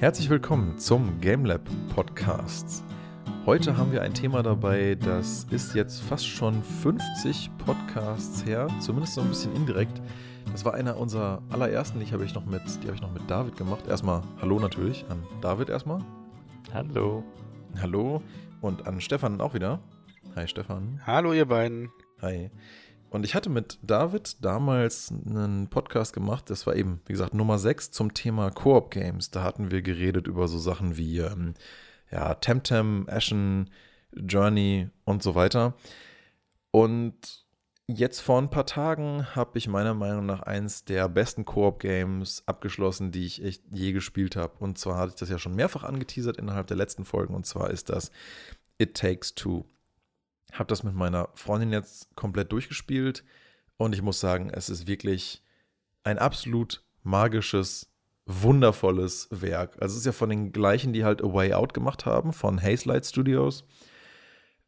Herzlich willkommen zum GameLab Podcast. Heute haben wir ein Thema dabei, das ist jetzt fast schon 50 Podcasts her, zumindest so ein bisschen indirekt. Das war einer unserer allerersten, die habe ich noch mit, die habe ich noch mit David gemacht. Erstmal Hallo natürlich an David erstmal. Hallo. Hallo und an Stefan auch wieder. Hi Stefan. Hallo ihr beiden. Hi. Und ich hatte mit David damals einen Podcast gemacht, das war eben, wie gesagt, Nummer 6 zum Thema Koop-Games. Da hatten wir geredet über so Sachen wie ähm, ja, Temtem, Ashen, Journey und so weiter. Und jetzt vor ein paar Tagen habe ich meiner Meinung nach eins der besten Koop-Games abgeschlossen, die ich echt je gespielt habe. Und zwar hatte ich das ja schon mehrfach angeteasert innerhalb der letzten Folgen. Und zwar ist das It Takes Two. Habe das mit meiner Freundin jetzt komplett durchgespielt und ich muss sagen, es ist wirklich ein absolut magisches, wundervolles Werk. Also es ist ja von den gleichen, die halt A Way Out gemacht haben, von Hazelight Studios.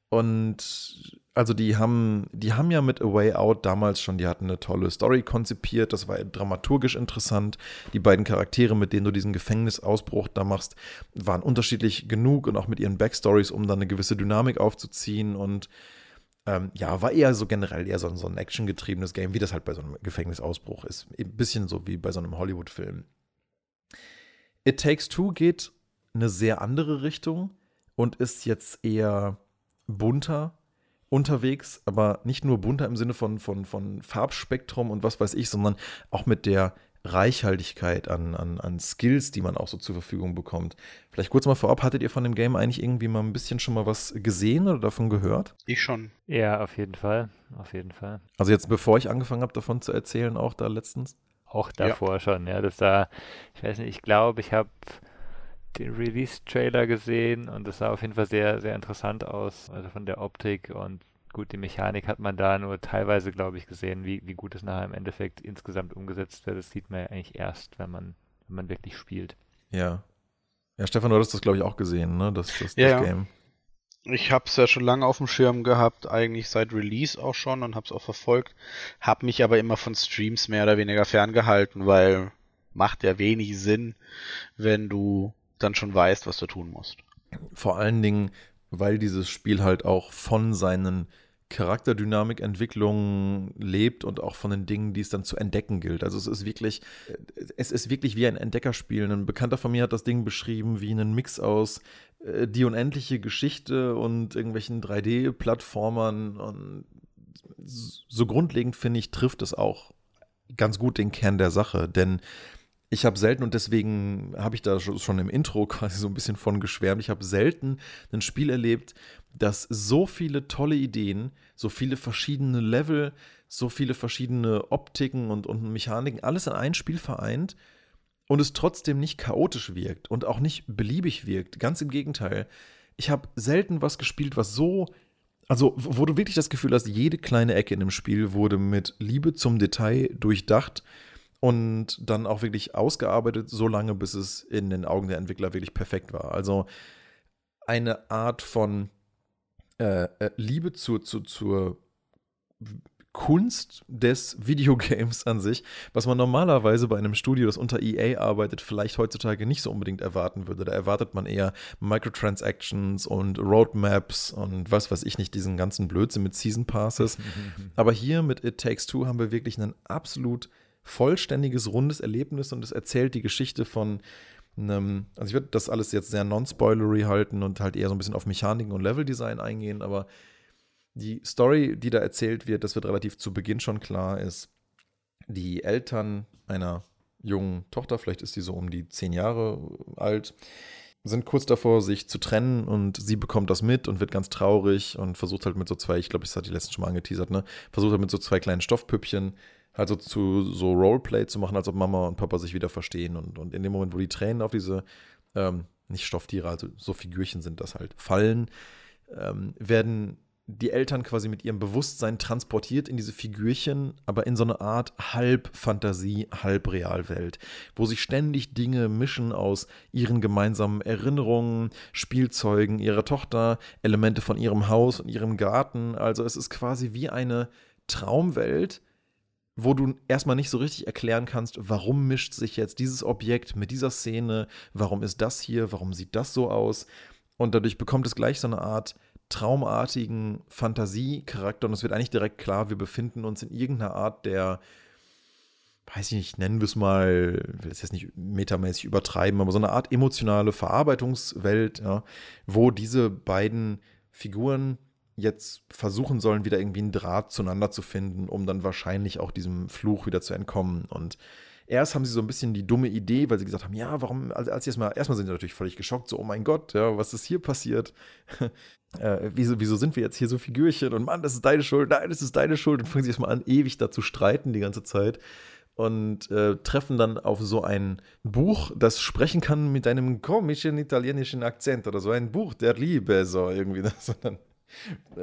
Und also die haben, die haben ja mit A Way Out damals schon, die hatten eine tolle Story konzipiert, das war dramaturgisch interessant. Die beiden Charaktere, mit denen du diesen Gefängnisausbruch da machst, waren unterschiedlich genug und auch mit ihren Backstories, um dann eine gewisse Dynamik aufzuziehen und ähm, ja, war eher so generell eher so, so ein actiongetriebenes Game, wie das halt bei so einem Gefängnisausbruch ist. Ein bisschen so wie bei so einem Hollywood-Film. It Takes Two geht eine sehr andere Richtung und ist jetzt eher bunter unterwegs, aber nicht nur bunter im Sinne von, von, von Farbspektrum und was weiß ich, sondern auch mit der Reichhaltigkeit an, an, an Skills, die man auch so zur Verfügung bekommt. Vielleicht kurz mal vorab, hattet ihr von dem Game eigentlich irgendwie mal ein bisschen schon mal was gesehen oder davon gehört? Ich schon. Ja, auf jeden Fall. Auf jeden Fall. Also jetzt, bevor ich angefangen habe, davon zu erzählen, auch da letztens? Auch davor ja. schon, ja. Das sah, ich weiß nicht, ich glaube, ich habe den Release-Trailer gesehen und das sah auf jeden Fall sehr, sehr interessant aus. Also von der Optik und gut, die Mechanik hat man da nur teilweise, glaube ich, gesehen, wie, wie gut es nachher im Endeffekt insgesamt umgesetzt wird. Das sieht man ja eigentlich erst, wenn man, wenn man wirklich spielt. Ja. Ja, Stefan, du hattest das, glaube ich, auch gesehen, ne? Das, das, ja, das Game. Ich habe es ja schon lange auf dem Schirm gehabt, eigentlich seit Release auch schon und habe es auch verfolgt, habe mich aber immer von Streams mehr oder weniger ferngehalten, weil macht ja wenig Sinn, wenn du dann schon weißt, was du tun musst. Vor allen Dingen, weil dieses Spiel halt auch von seinen Charakterdynamikentwicklungen lebt und auch von den Dingen, die es dann zu entdecken gilt. Also es ist wirklich, es ist wirklich wie ein Entdeckerspiel. Ein Bekannter von mir hat das Ding beschrieben wie einen Mix aus äh, die unendliche Geschichte und irgendwelchen 3D-Plattformern und so grundlegend finde ich, trifft es auch ganz gut den Kern der Sache, denn ich habe selten, und deswegen habe ich da schon im Intro quasi so ein bisschen von geschwärmt, ich habe selten ein Spiel erlebt, das so viele tolle Ideen, so viele verschiedene Level, so viele verschiedene Optiken und, und Mechaniken, alles in ein Spiel vereint und es trotzdem nicht chaotisch wirkt und auch nicht beliebig wirkt. Ganz im Gegenteil. Ich habe selten was gespielt, was so also, wo du wirklich das Gefühl hast, jede kleine Ecke in dem Spiel wurde mit Liebe zum Detail durchdacht und dann auch wirklich ausgearbeitet, so lange, bis es in den Augen der Entwickler wirklich perfekt war. Also eine Art von äh, äh Liebe zur, zur, zur Kunst des Videogames an sich, was man normalerweise bei einem Studio, das unter EA arbeitet, vielleicht heutzutage nicht so unbedingt erwarten würde. Da erwartet man eher Microtransactions und Roadmaps und was weiß ich nicht, diesen ganzen Blödsinn mit Season Passes. Aber hier mit It Takes Two haben wir wirklich einen absolut vollständiges, rundes Erlebnis und es erzählt die Geschichte von einem, also ich würde das alles jetzt sehr non-spoilery halten und halt eher so ein bisschen auf Mechaniken und Leveldesign eingehen, aber die Story, die da erzählt wird, das wird relativ zu Beginn schon klar, ist, die Eltern einer jungen Tochter, vielleicht ist die so um die zehn Jahre alt, sind kurz davor, sich zu trennen und sie bekommt das mit und wird ganz traurig und versucht halt mit so zwei, ich glaube, ich hatte die letzten schon mal angeteasert, ne, versucht halt mit so zwei kleinen Stoffpüppchen halt so zu so Roleplay zu machen, als ob Mama und Papa sich wieder verstehen. Und, und in dem Moment, wo die Tränen auf diese, ähm, nicht Stofftiere, also so Figürchen sind das halt, fallen, ähm, werden die Eltern quasi mit ihrem Bewusstsein transportiert in diese Figürchen, aber in so eine Art halb Fantasie, halb Realwelt, wo sich ständig Dinge mischen aus ihren gemeinsamen Erinnerungen, Spielzeugen ihrer Tochter, Elemente von ihrem Haus und ihrem Garten. Also es ist quasi wie eine Traumwelt, wo du erstmal nicht so richtig erklären kannst, warum mischt sich jetzt dieses Objekt mit dieser Szene, warum ist das hier, warum sieht das so aus. Und dadurch bekommt es gleich so eine Art traumartigen Fantasiecharakter und es wird eigentlich direkt klar, wir befinden uns in irgendeiner Art der, weiß ich nicht, nennen wir es mal, will es jetzt nicht metamäßig übertreiben, aber so eine Art emotionale Verarbeitungswelt, ja, wo diese beiden Figuren jetzt versuchen sollen, wieder irgendwie einen Draht zueinander zu finden, um dann wahrscheinlich auch diesem Fluch wieder zu entkommen. Und erst haben sie so ein bisschen die dumme Idee, weil sie gesagt haben, ja, warum, als, als erstmal, erstmal sind sie natürlich völlig geschockt, so, oh mein Gott, ja, was ist hier passiert? äh, wieso, wieso sind wir jetzt hier so Figürchen? Und Mann, das ist deine Schuld, nein, das ist deine Schuld. Und fangen sie erstmal an, ewig da zu streiten die ganze Zeit. Und äh, treffen dann auf so ein Buch, das sprechen kann mit einem komischen italienischen Akzent oder so ein Buch der Liebe, so irgendwie. Das. Und dann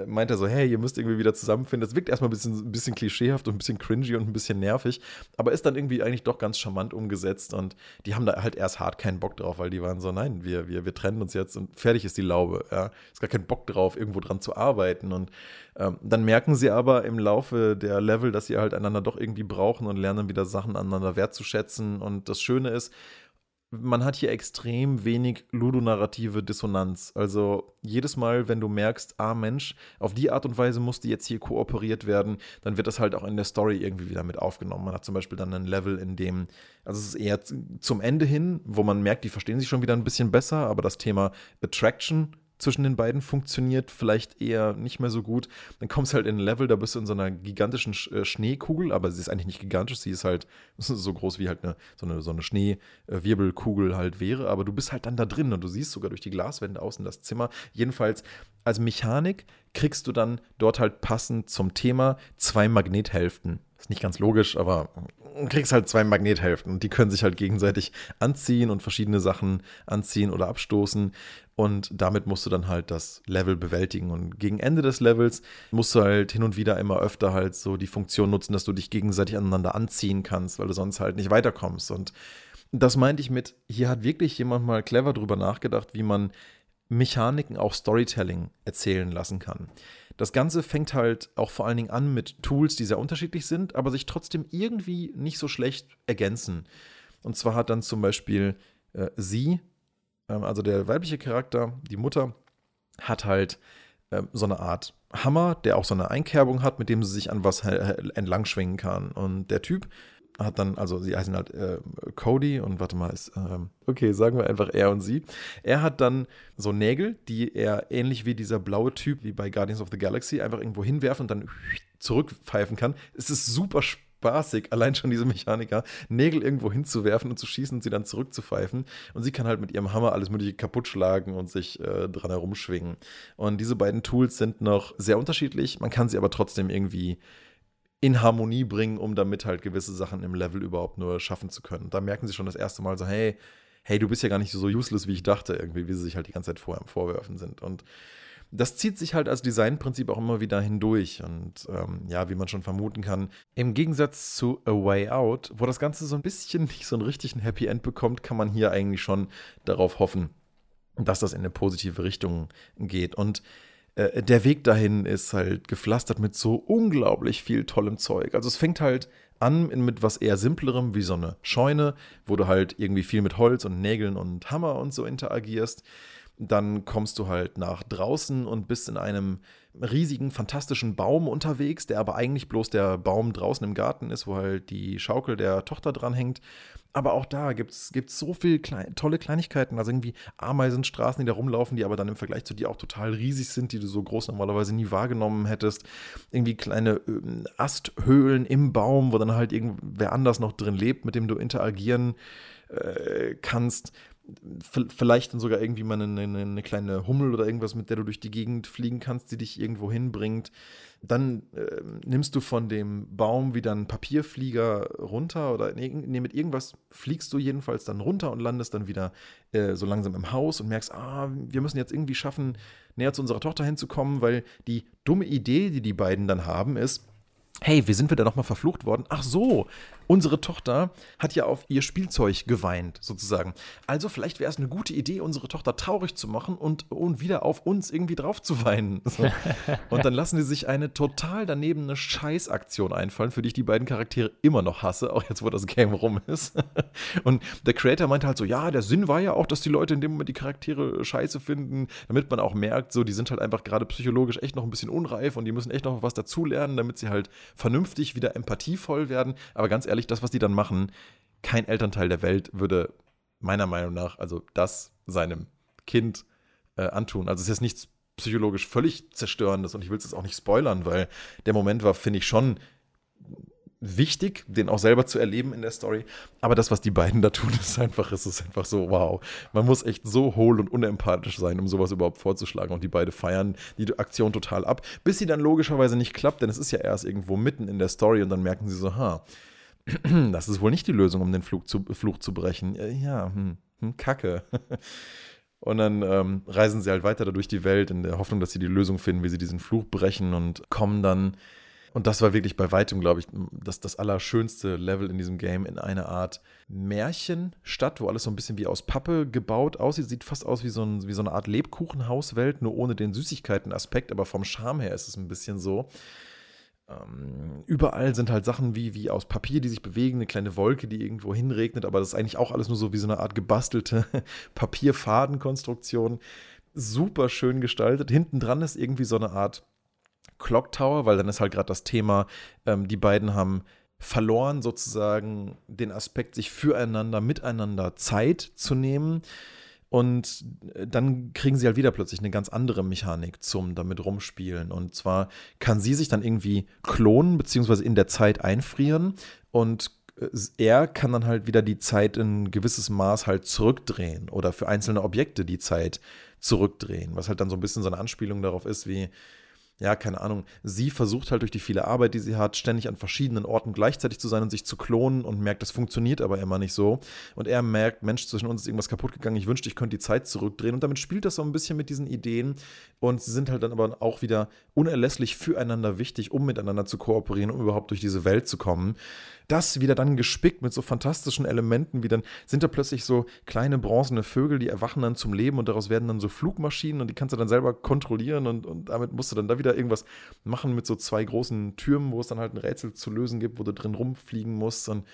meint er so, hey, ihr müsst irgendwie wieder zusammenfinden. Das wirkt erstmal ein bisschen, ein bisschen klischeehaft und ein bisschen cringy und ein bisschen nervig, aber ist dann irgendwie eigentlich doch ganz charmant umgesetzt und die haben da halt erst hart keinen Bock drauf, weil die waren so, nein, wir, wir, wir trennen uns jetzt und fertig ist die Laube. Ja. Ist gar kein Bock drauf, irgendwo dran zu arbeiten und ähm, dann merken sie aber im Laufe der Level, dass sie halt einander doch irgendwie brauchen und lernen wieder Sachen aneinander wertzuschätzen und das Schöne ist, man hat hier extrem wenig ludonarrative Dissonanz. Also jedes Mal, wenn du merkst, ah Mensch, auf die Art und Weise musste jetzt hier kooperiert werden, dann wird das halt auch in der Story irgendwie wieder mit aufgenommen. Man hat zum Beispiel dann ein Level, in dem, also es ist eher zum Ende hin, wo man merkt, die verstehen sich schon wieder ein bisschen besser, aber das Thema Attraction zwischen den beiden funktioniert vielleicht eher nicht mehr so gut. Dann kommst du halt in ein Level, da bist du in so einer gigantischen äh, Schneekugel, aber sie ist eigentlich nicht gigantisch, sie ist halt so groß wie halt eine, so eine, so eine Schneewirbelkugel halt wäre, aber du bist halt dann da drin und du siehst sogar durch die Glaswände außen das Zimmer. Jedenfalls als Mechanik kriegst du dann dort halt passend zum Thema zwei Magnethälften. Ist nicht ganz logisch, aber du kriegst halt zwei Magnethälften und die können sich halt gegenseitig anziehen und verschiedene Sachen anziehen oder abstoßen. Und damit musst du dann halt das Level bewältigen. Und gegen Ende des Levels musst du halt hin und wieder immer öfter halt so die Funktion nutzen, dass du dich gegenseitig aneinander anziehen kannst, weil du sonst halt nicht weiterkommst. Und das meinte ich mit, hier hat wirklich jemand mal clever drüber nachgedacht, wie man Mechaniken auch Storytelling erzählen lassen kann. Das Ganze fängt halt auch vor allen Dingen an mit Tools, die sehr unterschiedlich sind, aber sich trotzdem irgendwie nicht so schlecht ergänzen. Und zwar hat dann zum Beispiel äh, sie, äh, also der weibliche Charakter, die Mutter, hat halt äh, so eine Art Hammer, der auch so eine Einkerbung hat, mit dem sie sich an was entlang schwingen kann. Und der Typ hat dann, also sie heißen halt äh, Cody und warte mal, ist, äh, okay, sagen wir einfach er und sie. Er hat dann so Nägel, die er ähnlich wie dieser blaue Typ, wie bei Guardians of the Galaxy, einfach irgendwo hinwerfen und dann zurückpfeifen kann. Es ist super spaßig, allein schon diese Mechaniker, Nägel irgendwo hinzuwerfen und zu schießen und sie dann zurückzupfeifen. Und sie kann halt mit ihrem Hammer alles Mögliche kaputt schlagen und sich äh, dran herumschwingen. Und diese beiden Tools sind noch sehr unterschiedlich. Man kann sie aber trotzdem irgendwie in Harmonie bringen, um damit halt gewisse Sachen im Level überhaupt nur schaffen zu können. Da merken sie schon das erste Mal so, hey, hey, du bist ja gar nicht so useless, wie ich dachte, irgendwie, wie sie sich halt die ganze Zeit vorher Vorwerfen sind. Und das zieht sich halt als Designprinzip auch immer wieder hindurch. Und ähm, ja, wie man schon vermuten kann, im Gegensatz zu A Way Out, wo das Ganze so ein bisschen nicht so einen richtigen Happy End bekommt, kann man hier eigentlich schon darauf hoffen, dass das in eine positive Richtung geht. Und äh, der Weg dahin ist halt gepflastert mit so unglaublich viel tollem Zeug. Also es fängt halt an mit was eher simplerem wie so eine Scheune, wo du halt irgendwie viel mit Holz und Nägeln und Hammer und so interagierst. Dann kommst du halt nach draußen und bist in einem riesigen, fantastischen Baum unterwegs, der aber eigentlich bloß der Baum draußen im Garten ist, wo halt die Schaukel der Tochter dran hängt. Aber auch da gibt es so viele klein, tolle Kleinigkeiten, also irgendwie Ameisenstraßen, die da rumlaufen, die aber dann im Vergleich zu dir auch total riesig sind, die du so groß normalerweise nie wahrgenommen hättest. Irgendwie kleine äh, Asthöhlen im Baum, wo dann halt irgendwer anders noch drin lebt, mit dem du interagieren äh, kannst vielleicht dann sogar irgendwie mal eine, eine, eine, kleine Hummel oder irgendwas, mit der du durch die Gegend fliegen kannst, die dich irgendwo hinbringt. Dann äh, nimmst du von dem Baum wieder einen Papierflieger runter oder nee, mit irgendwas fliegst du jedenfalls dann runter und landest dann wieder äh, so langsam im Haus und merkst, ah, wir müssen jetzt irgendwie schaffen, näher zu unserer Tochter hinzukommen, weil die dumme Idee, die die beiden dann haben, ist, hey, wie sind wir da nochmal verflucht worden? Ach so, unsere Tochter hat ja auf ihr Spielzeug geweint, sozusagen. Also vielleicht wäre es eine gute Idee, unsere Tochter traurig zu machen und, und wieder auf uns irgendwie drauf zu weinen. So. Und dann lassen sie sich eine total daneben eine Scheißaktion einfallen, für die ich die beiden Charaktere immer noch hasse, auch jetzt, wo das Game rum ist. Und der Creator meinte halt so, ja, der Sinn war ja auch, dass die Leute in dem Moment die Charaktere scheiße finden, damit man auch merkt, so, die sind halt einfach gerade psychologisch echt noch ein bisschen unreif und die müssen echt noch was dazulernen, damit sie halt vernünftig wieder empathievoll werden. Aber ganz ehrlich, das, was die dann machen, kein Elternteil der Welt würde meiner Meinung nach, also das seinem Kind äh, antun. Also es ist jetzt nichts psychologisch völlig zerstörendes und ich will es jetzt auch nicht spoilern, weil der Moment war, finde ich, schon wichtig, den auch selber zu erleben in der Story. Aber das, was die beiden da tun, ist einfach, es ist einfach so, wow. Man muss echt so hohl und unempathisch sein, um sowas überhaupt vorzuschlagen. Und die beiden feiern die Aktion total ab, bis sie dann logischerweise nicht klappt, denn es ist ja erst irgendwo mitten in der Story und dann merken sie so, ha, das ist wohl nicht die Lösung, um den Flug zu, Fluch zu brechen. Ja, hm, hm, Kacke. Und dann ähm, reisen sie halt weiter da durch die Welt in der Hoffnung, dass sie die Lösung finden, wie sie diesen Fluch brechen und kommen dann und das war wirklich bei weitem, glaube ich, das, das allerschönste Level in diesem Game in einer Art Märchenstadt, wo alles so ein bisschen wie aus Pappe gebaut aussieht. Sieht fast aus wie so, ein, wie so eine Art Lebkuchenhauswelt, nur ohne den Süßigkeiten-Aspekt, aber vom Charme her ist es ein bisschen so. Ähm, überall sind halt Sachen wie, wie aus Papier, die sich bewegen, eine kleine Wolke, die irgendwo hinregnet, aber das ist eigentlich auch alles nur so wie so eine Art gebastelte Papierfadenkonstruktion. Super schön gestaltet. Hinten dran ist irgendwie so eine Art Clock Tower, weil dann ist halt gerade das Thema, ähm, die beiden haben verloren sozusagen den Aspekt, sich füreinander, miteinander Zeit zu nehmen. Und äh, dann kriegen sie halt wieder plötzlich eine ganz andere Mechanik zum damit rumspielen. Und zwar kann sie sich dann irgendwie klonen, beziehungsweise in der Zeit einfrieren. Und äh, er kann dann halt wieder die Zeit in gewisses Maß halt zurückdrehen oder für einzelne Objekte die Zeit zurückdrehen, was halt dann so ein bisschen so eine Anspielung darauf ist, wie ja, keine Ahnung, sie versucht halt durch die viele Arbeit, die sie hat, ständig an verschiedenen Orten gleichzeitig zu sein und sich zu klonen und merkt, das funktioniert aber immer nicht so. Und er merkt, Mensch, zwischen uns ist irgendwas kaputt gegangen, ich wünschte, ich könnte die Zeit zurückdrehen. Und damit spielt das so ein bisschen mit diesen Ideen. Und sie sind halt dann aber auch wieder unerlässlich füreinander wichtig, um miteinander zu kooperieren, um überhaupt durch diese Welt zu kommen das wieder dann gespickt mit so fantastischen Elementen, wie dann sind da plötzlich so kleine bronzene Vögel, die erwachen dann zum Leben und daraus werden dann so Flugmaschinen und die kannst du dann selber kontrollieren und, und damit musst du dann da wieder irgendwas machen mit so zwei großen Türmen, wo es dann halt ein Rätsel zu lösen gibt, wo du drin rumfliegen musst und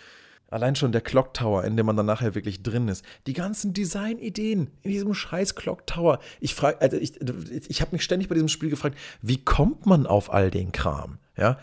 Allein schon der Clock Tower, in dem man dann nachher wirklich drin ist. Die ganzen Designideen in diesem scheiß Clock Tower. Ich frage, also ich, ich habe mich ständig bei diesem Spiel gefragt, wie kommt man auf all den Kram? Ja,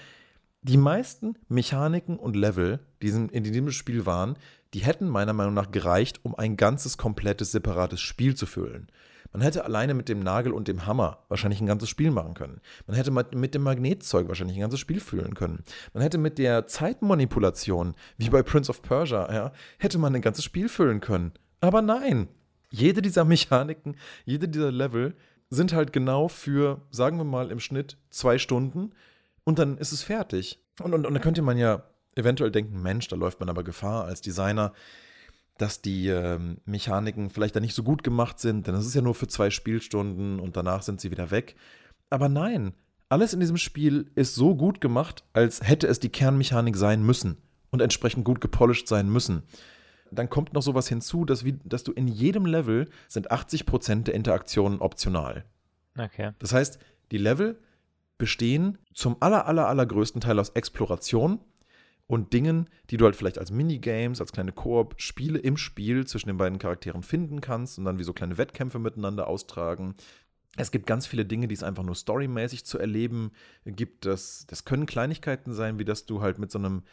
die meisten Mechaniken und Level, die in diesem Spiel waren, die hätten meiner Meinung nach gereicht, um ein ganzes, komplettes, separates Spiel zu füllen. Man hätte alleine mit dem Nagel und dem Hammer wahrscheinlich ein ganzes Spiel machen können. Man hätte mit dem Magnetzeug wahrscheinlich ein ganzes Spiel füllen können. Man hätte mit der Zeitmanipulation, wie bei Prince of Persia, ja, hätte man ein ganzes Spiel füllen können. Aber nein. Jede dieser Mechaniken, jede dieser Level sind halt genau für, sagen wir mal, im Schnitt zwei Stunden und dann ist es fertig. Und, und, und dann könnte man ja eventuell denken, Mensch, da läuft man aber Gefahr als Designer, dass die ähm, Mechaniken vielleicht da nicht so gut gemacht sind, denn es ist ja nur für zwei Spielstunden und danach sind sie wieder weg. Aber nein, alles in diesem Spiel ist so gut gemacht, als hätte es die Kernmechanik sein müssen und entsprechend gut gepolished sein müssen. Dann kommt noch sowas hinzu, dass, wie, dass du in jedem Level sind 80% der Interaktionen optional. Okay. Das heißt, die Level bestehen zum aller, aller, allergrößten Teil aus Exploration und Dingen, die du halt vielleicht als Minigames, als kleine Koop-Spiele im Spiel zwischen den beiden Charakteren finden kannst und dann wie so kleine Wettkämpfe miteinander austragen. Es gibt ganz viele Dinge, die es einfach nur storymäßig zu erleben gibt. Das, das können Kleinigkeiten sein, wie dass du halt mit so einem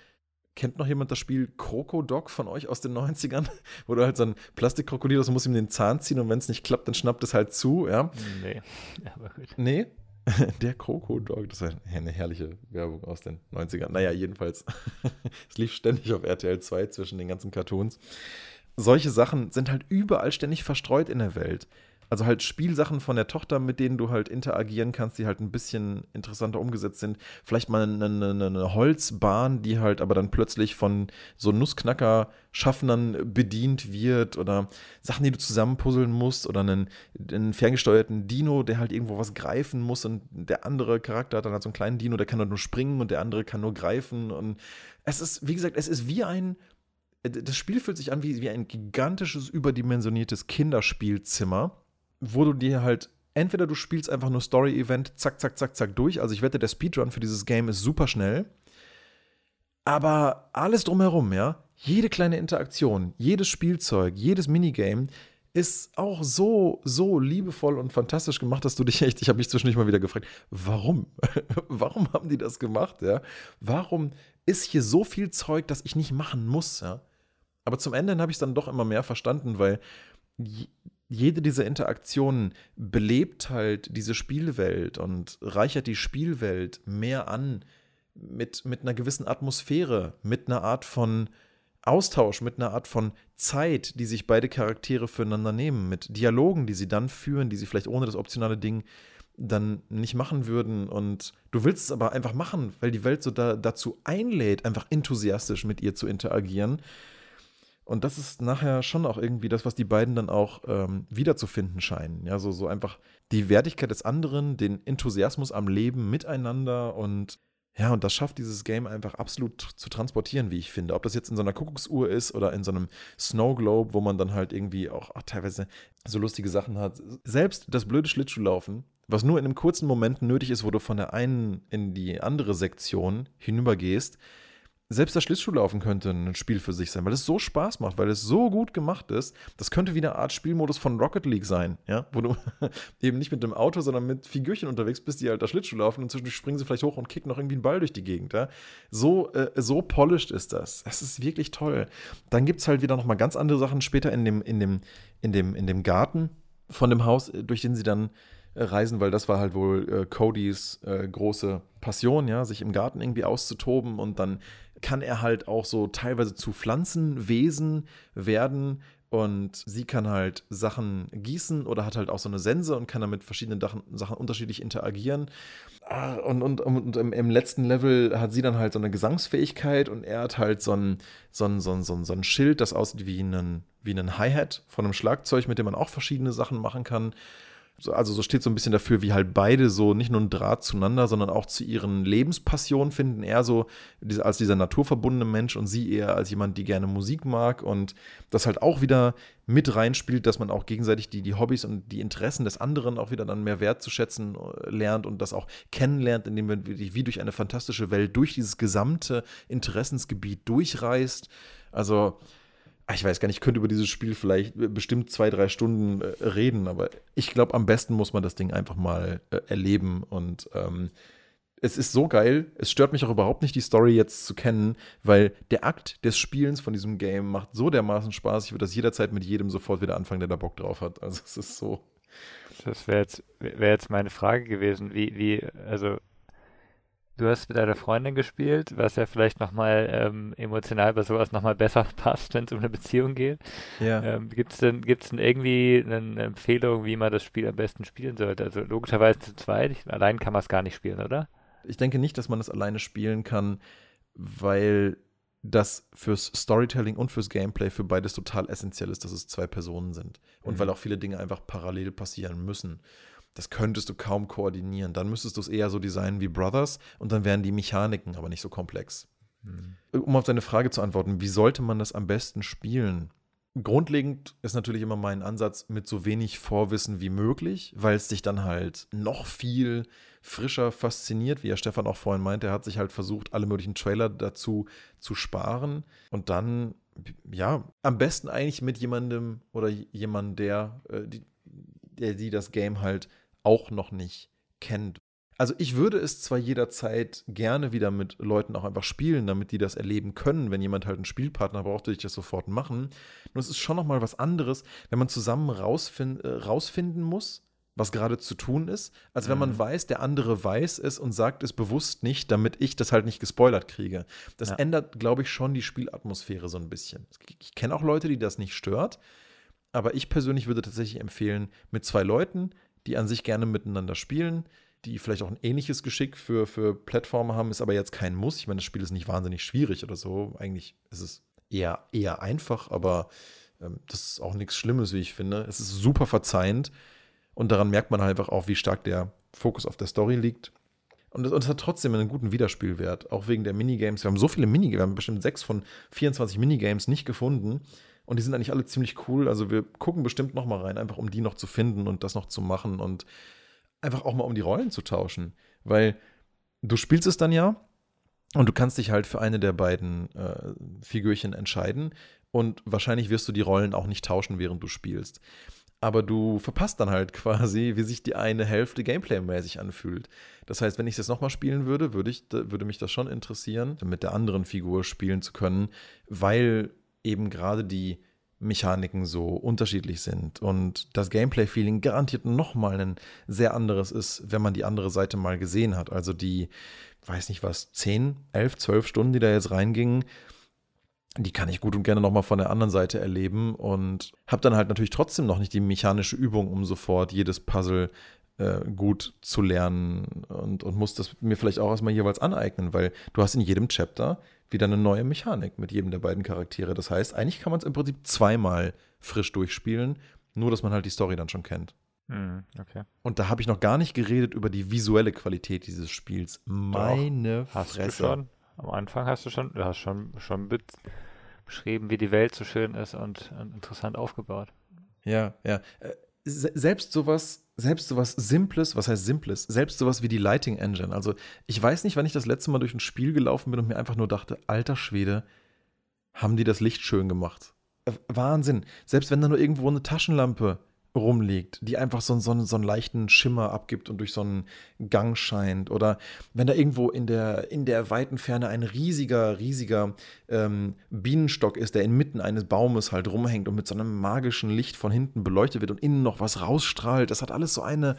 Kennt noch jemand das Spiel Krokodok von euch aus den 90ern? Wo du halt so ein Plastikkrokodil hast und musst ihm den Zahn ziehen und wenn es nicht klappt, dann schnappt es halt zu, ja? Nee, aber gut. Nee? Der Krokodog, das war eine herrliche Werbung aus den 90ern. Naja, jedenfalls. es lief ständig auf RTL 2 zwischen den ganzen Cartoons. Solche Sachen sind halt überall ständig verstreut in der Welt. Also halt Spielsachen von der Tochter, mit denen du halt interagieren kannst, die halt ein bisschen interessanter umgesetzt sind. Vielleicht mal eine, eine, eine Holzbahn, die halt aber dann plötzlich von so Nussknacker-Schaffnern bedient wird oder Sachen, die du zusammenpuzzeln musst oder einen, einen ferngesteuerten Dino, der halt irgendwo was greifen muss und der andere Charakter hat dann halt so einen kleinen Dino, der kann halt nur springen und der andere kann nur greifen und es ist, wie gesagt, es ist wie ein das Spiel fühlt sich an wie, wie ein gigantisches, überdimensioniertes Kinderspielzimmer wo du dir halt entweder du spielst einfach nur Story-Event, zack, zack, zack, zack durch. Also ich wette, der Speedrun für dieses Game ist super schnell. Aber alles drumherum, ja, jede kleine Interaktion, jedes Spielzeug, jedes Minigame ist auch so, so liebevoll und fantastisch gemacht, dass du dich echt, ich habe mich zwischendurch mal wieder gefragt, warum? warum haben die das gemacht, ja? Warum ist hier so viel Zeug, das ich nicht machen muss, ja? Aber zum Ende habe ich es dann doch immer mehr verstanden, weil jede dieser Interaktionen belebt halt diese Spielwelt und reichert die Spielwelt mehr an mit, mit einer gewissen Atmosphäre, mit einer Art von Austausch, mit einer Art von Zeit, die sich beide Charaktere füreinander nehmen, mit Dialogen, die sie dann führen, die sie vielleicht ohne das optionale Ding dann nicht machen würden. Und du willst es aber einfach machen, weil die Welt so da, dazu einlädt, einfach enthusiastisch mit ihr zu interagieren. Und das ist nachher schon auch irgendwie das, was die beiden dann auch ähm, wiederzufinden scheinen. Ja, so, so einfach die Wertigkeit des anderen, den Enthusiasmus am Leben miteinander und ja, und das schafft dieses Game einfach absolut zu transportieren, wie ich finde. Ob das jetzt in so einer Kuckucksuhr ist oder in so einem Snow Globe, wo man dann halt irgendwie auch, auch teilweise so lustige Sachen hat. Selbst das blöde Schlittschuhlaufen, was nur in einem kurzen Moment nötig ist, wo du von der einen in die andere Sektion hinübergehst, selbst das Schlittschuhlaufen könnte ein Spiel für sich sein, weil es so Spaß macht, weil es so gut gemacht ist. Das könnte wie eine Art Spielmodus von Rocket League sein, ja, wo du eben nicht mit dem Auto, sondern mit Figürchen unterwegs bist, die halt das Schlittschuh laufen und zwischendurch springen sie vielleicht hoch und kicken noch irgendwie einen Ball durch die Gegend, ja. So, äh, so polished ist das. Es ist wirklich toll. Dann gibt es halt wieder nochmal ganz andere Sachen später in dem, in dem, in dem, in dem Garten von dem Haus, durch den sie dann reisen, weil das war halt wohl äh, Codys äh, große Passion, ja, sich im Garten irgendwie auszutoben und dann kann er halt auch so teilweise zu Pflanzenwesen werden und sie kann halt Sachen gießen oder hat halt auch so eine Sense und kann damit verschiedene Sachen unterschiedlich interagieren. Ah, und, und, und im, im, letzten Level hat sie dann halt so eine Gesangsfähigkeit und er hat halt so ein, so ein, so ein, so ein, so ein Schild, das aussieht wie ein, wie ein Hi-Hat von einem Schlagzeug, mit dem man auch verschiedene Sachen machen kann also so steht so ein bisschen dafür, wie halt beide so nicht nur einen Draht zueinander, sondern auch zu ihren Lebenspassionen finden. Er so als dieser naturverbundene Mensch und sie eher als jemand, die gerne Musik mag und das halt auch wieder mit reinspielt, dass man auch gegenseitig die, die Hobbys und die Interessen des anderen auch wieder dann mehr wertzuschätzen äh, lernt und das auch kennenlernt, indem man wie durch eine fantastische Welt durch dieses gesamte Interessensgebiet durchreist. Also ich weiß gar nicht, ich könnte über dieses Spiel vielleicht bestimmt zwei, drei Stunden äh, reden, aber ich glaube, am besten muss man das Ding einfach mal äh, erleben und ähm, es ist so geil. Es stört mich auch überhaupt nicht, die Story jetzt zu kennen, weil der Akt des Spielens von diesem Game macht so dermaßen Spaß. Ich würde das jederzeit mit jedem sofort wieder anfangen, der da Bock drauf hat. Also es ist so. Das wäre jetzt, wär jetzt meine Frage gewesen. Wie, wie, also Du hast mit deiner Freundin gespielt, was ja vielleicht nochmal ähm, emotional bei sowas nochmal besser passt, wenn es um eine Beziehung geht. Ja. Ähm, Gibt es denn, gibt's denn irgendwie eine Empfehlung, wie man das Spiel am besten spielen sollte? Also logischerweise zu zweit, allein kann man es gar nicht spielen, oder? Ich denke nicht, dass man es alleine spielen kann, weil das fürs Storytelling und fürs Gameplay für beides total essentiell ist, dass es zwei Personen sind. Und mhm. weil auch viele Dinge einfach parallel passieren müssen das könntest du kaum koordinieren. Dann müsstest du es eher so designen wie Brothers und dann wären die Mechaniken aber nicht so komplex. Hm. Um auf deine Frage zu antworten, wie sollte man das am besten spielen? Grundlegend ist natürlich immer mein Ansatz mit so wenig Vorwissen wie möglich, weil es dich dann halt noch viel frischer fasziniert, wie ja Stefan auch vorhin meinte. Er hat sich halt versucht, alle möglichen Trailer dazu zu sparen und dann, ja, am besten eigentlich mit jemandem oder jemandem, der, äh, die, der die das Game halt auch noch nicht kennt. Also ich würde es zwar jederzeit gerne wieder mit Leuten auch einfach spielen, damit die das erleben können. Wenn jemand halt einen Spielpartner braucht, würde ich das sofort machen. Nur es ist schon noch mal was anderes, wenn man zusammen rausfind, äh, rausfinden muss, was gerade zu tun ist, als wenn man mhm. weiß, der andere weiß es und sagt es bewusst nicht, damit ich das halt nicht gespoilert kriege. Das ja. ändert, glaube ich, schon die Spielatmosphäre so ein bisschen. Ich kenne auch Leute, die das nicht stört, Aber ich persönlich würde tatsächlich empfehlen, mit zwei Leuten, die an sich gerne miteinander spielen, die vielleicht auch ein ähnliches Geschick für, für Plattformen haben, ist aber jetzt kein Muss. Ich meine, das Spiel ist nicht wahnsinnig schwierig oder so. Eigentlich ist es eher, eher einfach, aber ähm, das ist auch nichts Schlimmes, wie ich finde. Es ist super verzeihend und daran merkt man halt einfach auch, wie stark der Fokus auf der Story liegt. Und es, hat trotzdem einen guten Wiederspielwert, auch wegen der Minigames. Wir haben so viele Minigames, wir haben bestimmt sechs von 24 Minigames nicht gefunden. Und die sind eigentlich alle ziemlich cool. Also wir gucken bestimmt noch mal rein, einfach um die noch zu finden und das noch zu machen und einfach auch mal um die Rollen zu tauschen. Weil du spielst es dann ja und du kannst dich halt für eine der beiden äh, Figürchen entscheiden. Und wahrscheinlich wirst du die Rollen auch nicht tauschen, während du spielst aber du verpasst dann halt quasi, wie sich die eine Hälfte Gameplay-mäßig anfühlt. Das heißt, wenn ich es jetzt nochmal spielen würde, würde, ich, würde mich das schon interessieren, mit der anderen Figur spielen zu können, weil eben gerade die Mechaniken so unterschiedlich sind und das Gameplay-Feeling garantiert nochmal ein sehr anderes ist, wenn man die andere Seite mal gesehen hat. Also die, weiß nicht was, 10, 11, 12 Stunden, die da jetzt reingingen, die kann ich gut und gerne nochmal von der anderen Seite erleben und habe dann halt natürlich trotzdem noch nicht die mechanische Übung, um sofort jedes Puzzle äh, gut zu lernen und, und muss das mir vielleicht auch erstmal jeweils aneignen, weil du hast in jedem Chapter wieder eine neue Mechanik mit jedem der beiden Charaktere. Das heißt, eigentlich kann man es im Prinzip zweimal frisch durchspielen, nur dass man halt die Story dann schon kennt. Hm, okay. Und da habe ich noch gar nicht geredet über die visuelle Qualität dieses Spiels. Meine Doch, hast Fresse. du schon? Am Anfang hast du schon, du hast schon, schon beschrieben, wie die Welt so schön ist und, und interessant aufgebaut. Ja, ja. Selbst sowas, selbst sowas Simples, was heißt Simples? Selbst sowas wie die Lighting Engine. Also, ich weiß nicht, wann ich das letzte Mal durch ein Spiel gelaufen bin und mir einfach nur dachte, alter Schwede, haben die das Licht schön gemacht. Äh, Wahnsinn. Selbst wenn da nur irgendwo eine Taschenlampe rumliegt, die einfach so, so, so einen leichten Schimmer abgibt und durch so einen Gang scheint. Oder wenn da irgendwo in der, in der weiten Ferne ein riesiger, riesiger ähm, Bienenstock ist, der inmitten eines Baumes halt rumhängt und mit so einem magischen Licht von hinten beleuchtet wird und innen noch was rausstrahlt. Das hat alles so eine,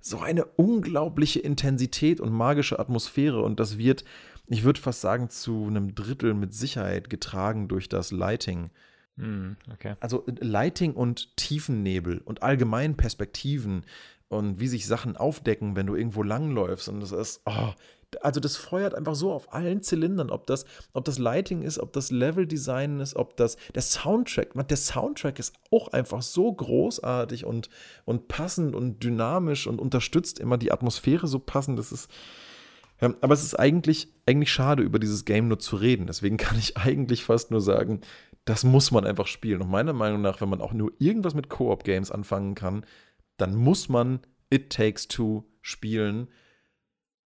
so eine unglaubliche Intensität und magische Atmosphäre und das wird, ich würde fast sagen, zu einem Drittel mit Sicherheit getragen durch das Lighting. Hm, okay. Also äh, Lighting und Tiefennebel und allgemein Perspektiven und wie sich Sachen aufdecken, wenn du irgendwo langläufst. Und das ist, oh, also das feuert einfach so auf allen Zylindern, ob das, ob das Lighting ist, ob das Leveldesign ist, ob das der Soundtrack, der Soundtrack ist auch einfach so großartig und, und passend und dynamisch und unterstützt immer die Atmosphäre so passend. Das ist, aber es ist eigentlich, eigentlich schade, über dieses Game nur zu reden. Deswegen kann ich eigentlich fast nur sagen, das muss man einfach spielen. Und meiner Meinung nach, wenn man auch nur irgendwas mit Koop-Games anfangen kann, dann muss man It Takes Two spielen,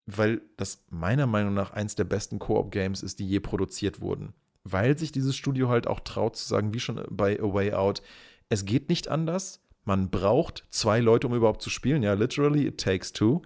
weil das meiner Meinung nach eins der besten Koop-Games ist, die je produziert wurden. Weil sich dieses Studio halt auch traut zu sagen, wie schon bei A Way Out, es geht nicht anders. Man braucht zwei Leute, um überhaupt zu spielen. Ja, literally, it takes two.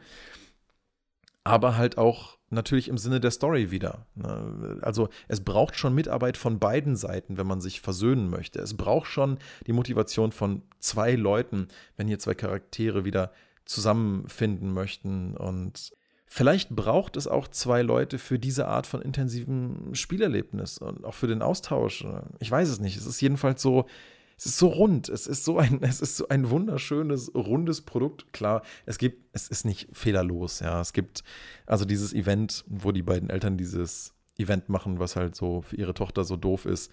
Aber halt auch natürlich im Sinne der Story wieder. Ne? Also es braucht schon Mitarbeit von beiden Seiten, wenn man sich versöhnen möchte. Es braucht schon die Motivation von zwei Leuten, wenn hier zwei Charaktere wieder zusammenfinden möchten. Und vielleicht braucht es auch zwei Leute für diese Art von intensivem Spielerlebnis und auch für den Austausch. Ich weiß es nicht. Es ist jedenfalls so, es ist so rund, es ist so ein, es ist so ein wunderschönes, rundes Produkt. Klar, es gibt, es ist nicht fehlerlos, ja. Es gibt also dieses Event, wo die beiden Eltern dieses Event machen, was halt so für ihre Tochter so doof ist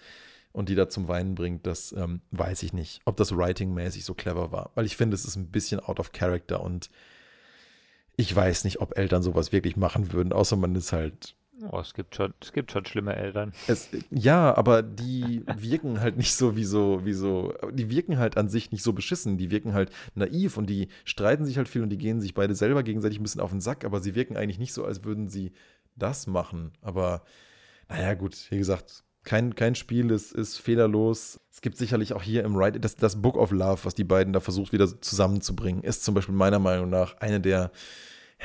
und die da zum Weinen bringt, das ähm, weiß ich nicht, ob das writing-mäßig so clever war. Weil ich finde, es ist ein bisschen out of character und ich weiß nicht, ob Eltern sowas wirklich machen würden, außer man ist halt Oh, es gibt schon, es gibt schon schlimme Eltern. Es, ja, aber die wirken halt nicht so wie so, wie so, die wirken halt an sich nicht so beschissen. Die wirken halt naiv und die streiten sich halt viel und die gehen sich beide selber gegenseitig ein bisschen auf den Sack, aber sie wirken eigentlich nicht so, als würden sie das machen. Aber naja, gut, wie gesagt, kein, kein Spiel ist, ist fehlerlos. Es gibt sicherlich auch hier im Writing, das, das Book of Love, was die beiden da versucht wieder zusammenzubringen, ist zum Beispiel meiner Meinung nach eine der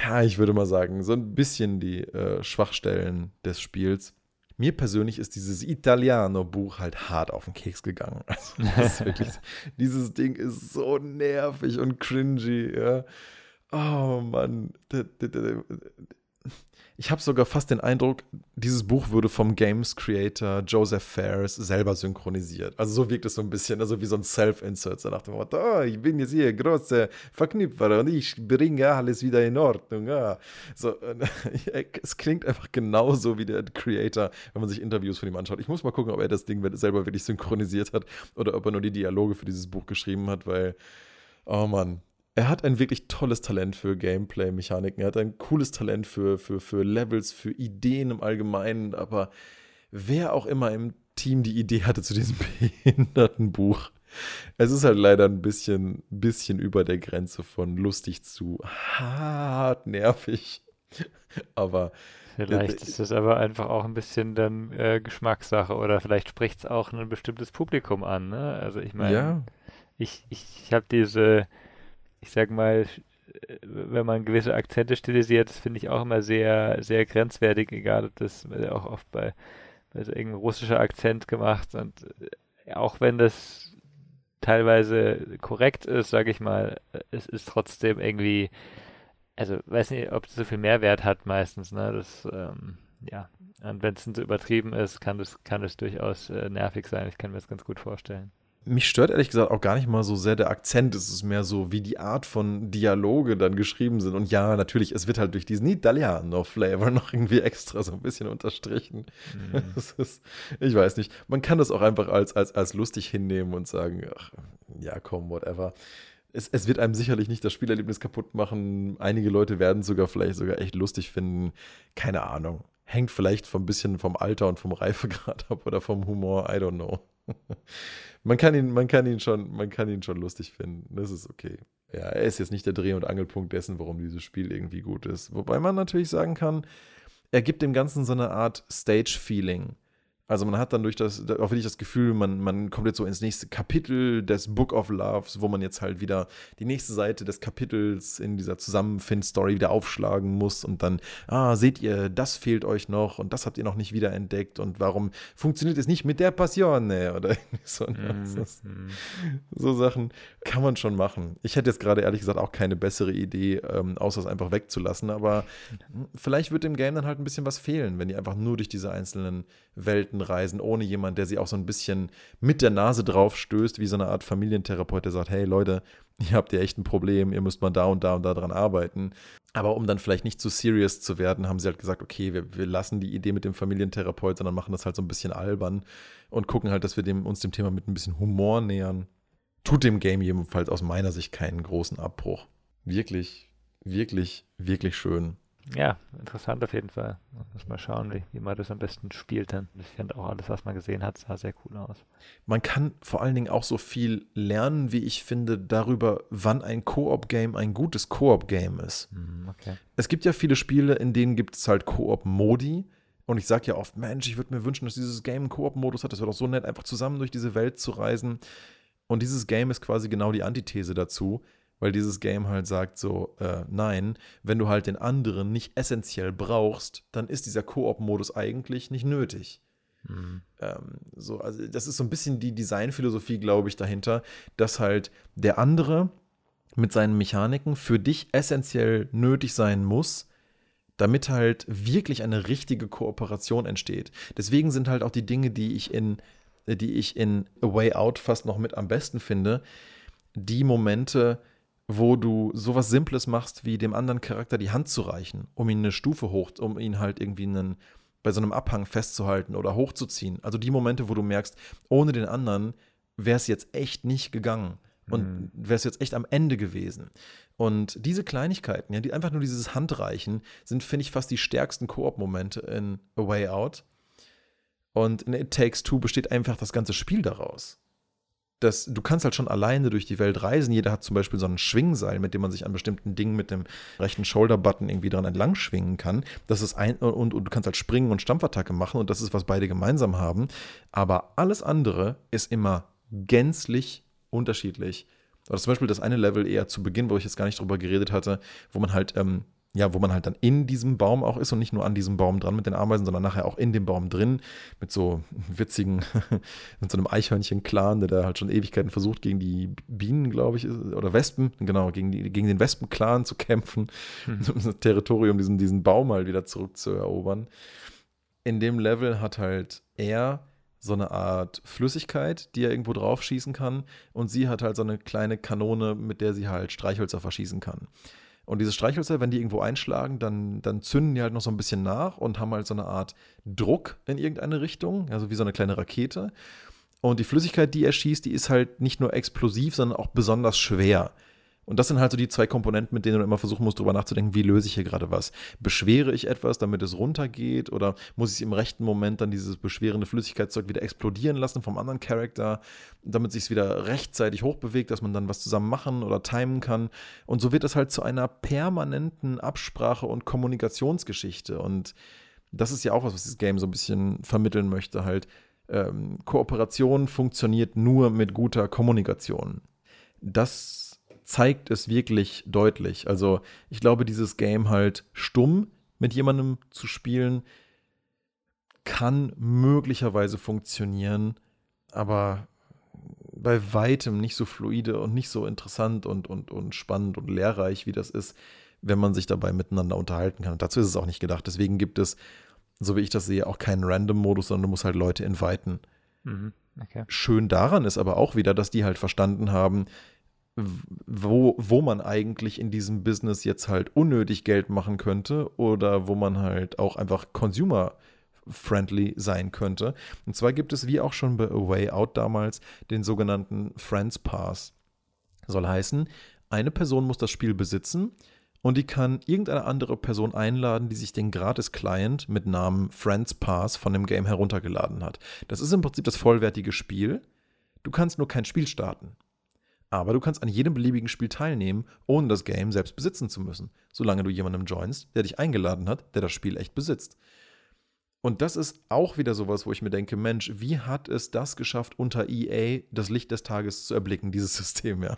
ja, ich würde mal sagen, so ein bisschen die äh, Schwachstellen des Spiels. Mir persönlich ist dieses Italiano-Buch halt hart auf den Keks gegangen. Also, wirklich, dieses Ding ist so nervig und cringy. Ja. Oh Mann. Ich habe sogar fast den Eindruck, dieses Buch würde vom Games Creator Joseph Fares selber synchronisiert. Also so wirkt es so ein bisschen, also wie so ein Self-Insert, so nach dem Motto, oh, ich bin jetzt hier große Verknüpfer und ich bringe alles wieder in Ordnung. Ja. So, es klingt einfach genauso wie der Creator, wenn man sich Interviews von ihm anschaut. Ich muss mal gucken, ob er das Ding selber wirklich synchronisiert hat oder ob er nur die Dialoge für dieses Buch geschrieben hat, weil, oh Mann, er hat ein wirklich tolles Talent für Gameplay-Mechaniken. Er hat ein cooles Talent für, für, für Levels, für Ideen im Allgemeinen. Aber wer auch immer im Team die Idee hatte zu diesem behinderten Buch, es ist halt leider ein bisschen, bisschen über der Grenze von lustig zu hart nervig. Aber. Vielleicht ist es aber einfach auch ein bisschen dann äh, Geschmackssache oder vielleicht spricht es auch ein bestimmtes Publikum an. Ne? Also ich meine, ja. ich, ich, ich habe diese ich sag mal, wenn man gewisse Akzente stilisiert, das finde ich auch immer sehr, sehr grenzwertig, egal ob das auch oft bei, bei so russischer Akzent gemacht und äh, auch wenn das teilweise korrekt ist, sage ich mal, es ist trotzdem irgendwie, also weiß nicht, ob es so viel Mehrwert hat meistens, ne? Das, ähm, ja, und wenn es so übertrieben ist, kann das, kann das durchaus äh, nervig sein. Ich kann mir das ganz gut vorstellen mich stört ehrlich gesagt auch gar nicht mal so sehr der Akzent. Es ist mehr so, wie die Art von Dialoge dann geschrieben sind. Und ja, natürlich, es wird halt durch diesen Italiano-Flavor noch irgendwie extra so ein bisschen unterstrichen. Mhm. Ist, ich weiß nicht. Man kann das auch einfach als, als, als lustig hinnehmen und sagen, ach, ja, komm, whatever. Es, es, wird einem sicherlich nicht das Spielerlebnis kaputt machen. Einige Leute werden es sogar vielleicht sogar echt lustig finden. Keine Ahnung. Hängt vielleicht vom bisschen vom Alter und vom Reifegrad ab oder vom Humor. I don't know. man kann ihn, man kann ihn schon, man kann ihn schon lustig finden. Das ist okay. Ja, er ist jetzt nicht der Dreh- und Angelpunkt dessen, warum dieses Spiel irgendwie gut ist. Wobei man natürlich sagen kann, er gibt dem Ganzen so eine Art Stage-Feeling. Also man hat dann durch das, auch wirklich das Gefühl, man, man kommt jetzt so ins nächste Kapitel des Book of Loves, wo man jetzt halt wieder die nächste Seite des Kapitels in dieser Zusammenfind-Story wieder aufschlagen muss und dann, ah, seht ihr, das fehlt euch noch und das habt ihr noch nicht wieder entdeckt und warum funktioniert es nicht mit der Passione oder so. Mm, mm. So Sachen kann man schon machen. Ich hätte jetzt gerade ehrlich gesagt auch keine bessere Idee, ähm, außer es einfach wegzulassen, aber vielleicht wird dem Game dann halt ein bisschen was fehlen, wenn die einfach nur durch diese einzelnen Welten reisen, ohne jemand, der sie auch so ein bisschen mit der Nase drauf stößt, wie so eine Art Familientherapeut, der sagt, hey Leute, ihr habt ja echt ein Problem, ihr müsst mal da und da und da dran arbeiten. Aber um dann vielleicht nicht zu serious zu werden, haben sie halt gesagt, okay, wir, wir lassen die Idee mit dem Familientherapeut, sondern machen das halt so ein bisschen albern und gucken halt, dass wir dem, uns dem Thema mit ein bisschen Humor nähern. Tut dem Game jedenfalls aus meiner Sicht keinen großen Abbruch. Wirklich, wirklich, wirklich schön ja, interessant auf jeden Fall. Muss mal schauen, wie, wie man das am besten spielt dann. Ich finde auch alles, was man gesehen hat, sah sehr cool aus. Man kann vor allen Dingen auch so viel lernen, wie ich finde, darüber, wann ein Koop-Game ein gutes Koop-Game ist. Mhm, okay. Es gibt ja viele Spiele, in denen gibt es halt Koop-Modi. Und ich sage ja oft, Mensch, ich würde mir wünschen, dass dieses Game einen Koop-Modus hat. Das wäre doch so nett, einfach zusammen durch diese Welt zu reisen. Und dieses Game ist quasi genau die Antithese dazu weil dieses Game halt sagt so, äh, nein, wenn du halt den anderen nicht essentiell brauchst, dann ist dieser Koop-Modus eigentlich nicht nötig. Mhm. Ähm, so, also das ist so ein bisschen die Designphilosophie, glaube ich, dahinter, dass halt der andere mit seinen Mechaniken für dich essentiell nötig sein muss, damit halt wirklich eine richtige Kooperation entsteht. Deswegen sind halt auch die Dinge, die ich in, die ich in A Way Out fast noch mit am besten finde, die Momente, wo du sowas Simples machst, wie dem anderen Charakter die Hand zu reichen, um ihn eine Stufe hoch, um ihn halt irgendwie einen, bei so einem Abhang festzuhalten oder hochzuziehen. Also die Momente, wo du merkst, ohne den anderen wäre es jetzt echt nicht gegangen und mhm. wäre es jetzt echt am Ende gewesen. Und diese Kleinigkeiten, ja, die einfach nur dieses Handreichen, sind, finde ich, fast die stärksten Koop-Momente in A Way Out. Und in It Takes Two besteht einfach das ganze Spiel daraus das, du kannst halt schon alleine durch die Welt reisen. Jeder hat zum Beispiel so ein Schwingseil, mit dem man sich an bestimmten Dingen mit dem rechten Shoulder-Button irgendwie dran entlang schwingen kann. Das ist ein, und, und du kannst halt springen und Stampfattacke machen und das ist, was beide gemeinsam haben. Aber alles andere ist immer gänzlich unterschiedlich. Oder zum Beispiel das eine Level eher zu Beginn, wo ich jetzt gar nicht drüber geredet hatte, wo man halt ähm, ja, wo man halt dann in diesem Baum auch ist und nicht nur an diesem Baum dran mit den Ameisen, sondern nachher auch in dem Baum drin mit so witzigen, mit so einem Eichhörnchen-Clan, der da halt schon Ewigkeiten versucht, gegen die Bienen, glaube ich, oder Wespen, genau, gegen, die, gegen den Wespen-Clan zu kämpfen, mhm. um das Territorium, diesen, diesen Baum mal wieder zurückzuerobern. In dem Level hat halt er so eine Art Flüssigkeit, die er irgendwo drauf schießen kann und sie hat halt so eine kleine Kanone, mit der sie halt Streichhölzer verschießen kann. Und diese Streichhölzer, wenn die irgendwo einschlagen, dann, dann zünden die halt noch so ein bisschen nach und haben halt so eine Art Druck in irgendeine Richtung, also wie so eine kleine Rakete. Und die Flüssigkeit, die er schießt, die ist halt nicht nur explosiv, sondern auch besonders schwer. Und das sind halt so die zwei Komponenten, mit denen du immer versuchen musst, darüber nachzudenken, wie löse ich hier gerade was. Beschwere ich etwas, damit es runtergeht, oder muss ich im rechten Moment dann dieses beschwerende Flüssigkeitszeug wieder explodieren lassen vom anderen Charakter, damit sich es wieder rechtzeitig hochbewegt, dass man dann was zusammen machen oder timen kann. Und so wird es halt zu einer permanenten Absprache und Kommunikationsgeschichte. Und das ist ja auch was, was dieses Game so ein bisschen vermitteln möchte, halt. Ähm, Kooperation funktioniert nur mit guter Kommunikation. Das zeigt es wirklich deutlich. Also ich glaube, dieses Game halt stumm mit jemandem zu spielen, kann möglicherweise funktionieren, aber bei weitem nicht so fluide und nicht so interessant und, und, und spannend und lehrreich, wie das ist, wenn man sich dabei miteinander unterhalten kann. Und dazu ist es auch nicht gedacht. Deswegen gibt es, so wie ich das sehe, auch keinen Random-Modus, sondern du musst halt Leute inviten. Mhm, okay. Schön daran ist aber auch wieder, dass die halt verstanden haben, wo, wo man eigentlich in diesem Business jetzt halt unnötig Geld machen könnte oder wo man halt auch einfach Consumer friendly sein könnte. Und zwar gibt es, wie auch schon bei A Way Out damals, den sogenannten Friends Pass. Soll heißen, eine Person muss das Spiel besitzen und die kann irgendeine andere Person einladen, die sich den Gratis-Client mit Namen Friends Pass von dem Game heruntergeladen hat. Das ist im Prinzip das vollwertige Spiel. Du kannst nur kein Spiel starten. Aber du kannst an jedem beliebigen Spiel teilnehmen, ohne das Game selbst besitzen zu müssen, solange du jemandem joinst, der dich eingeladen hat, der das Spiel echt besitzt. Und das ist auch wieder sowas, wo ich mir denke, Mensch, wie hat es das geschafft, unter EA das Licht des Tages zu erblicken, dieses System, ja?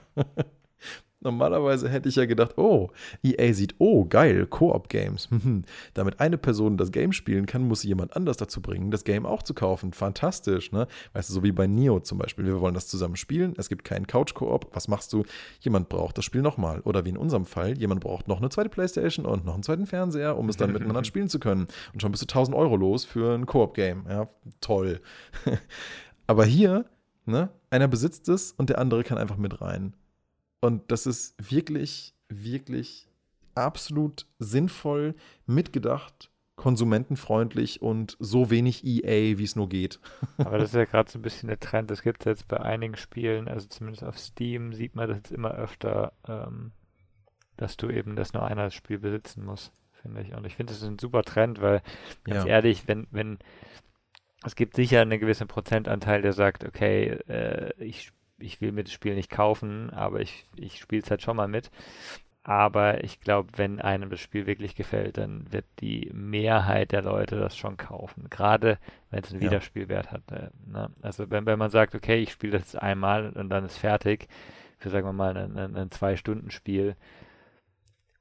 Normalerweise hätte ich ja gedacht, oh, EA sieht, oh, geil, Koop-Games. Damit eine Person das Game spielen kann, muss sie jemand anders dazu bringen, das Game auch zu kaufen. Fantastisch, ne? Weißt du, so wie bei Neo zum Beispiel. Wir wollen das zusammen spielen, es gibt keinen Couch-Koop. Was machst du? Jemand braucht das Spiel nochmal. Oder wie in unserem Fall, jemand braucht noch eine zweite Playstation und noch einen zweiten Fernseher, um es dann miteinander spielen zu können. Und schon bist du 1000 Euro los für ein Koop-Game. Ja, toll. Aber hier, ne? Einer besitzt es und der andere kann einfach mit rein. Und das ist wirklich, wirklich absolut sinnvoll, mitgedacht, konsumentenfreundlich und so wenig EA, wie es nur geht. Aber das ist ja gerade so ein bisschen der Trend. Das gibt es jetzt bei einigen Spielen, also zumindest auf Steam sieht man das jetzt immer öfter, ähm, dass du eben das nur einer das Spiel besitzen muss, finde ich. Und ich finde, das ist ein super Trend, weil ganz ja. ehrlich, wenn, wenn es gibt sicher einen gewissen Prozentanteil, der sagt, okay, äh, ich ich will mir das Spiel nicht kaufen, aber ich, ich spiele es halt schon mal mit. Aber ich glaube, wenn einem das Spiel wirklich gefällt, dann wird die Mehrheit der Leute das schon kaufen. Gerade wenn es einen ja. Wiederspielwert hat. Äh, ne? Also wenn, wenn man sagt, okay, ich spiele das einmal und dann ist fertig, für sagen wir mal ein, ein, ein Zwei-Stunden-Spiel,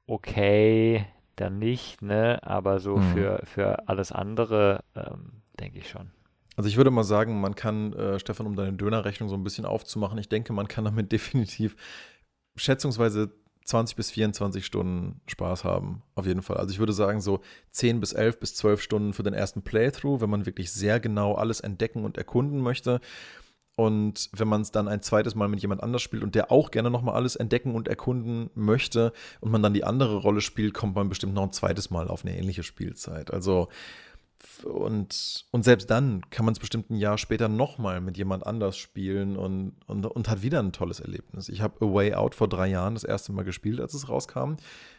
okay, dann nicht, ne? Aber so mhm. für, für alles andere ähm, denke ich schon. Also ich würde mal sagen, man kann, äh, Stefan, um deine Dönerrechnung so ein bisschen aufzumachen, ich denke, man kann damit definitiv schätzungsweise 20 bis 24 Stunden Spaß haben, auf jeden Fall. Also ich würde sagen, so 10 bis 11 bis 12 Stunden für den ersten Playthrough, wenn man wirklich sehr genau alles entdecken und erkunden möchte. Und wenn man es dann ein zweites Mal mit jemand anders spielt und der auch gerne nochmal alles entdecken und erkunden möchte und man dann die andere Rolle spielt, kommt man bestimmt noch ein zweites Mal auf eine ähnliche Spielzeit. Also und, und selbst dann kann man es bestimmt ein Jahr später nochmal mit jemand anders spielen und, und, und hat wieder ein tolles Erlebnis. Ich habe A Way Out vor drei Jahren das erste Mal gespielt, als es rauskam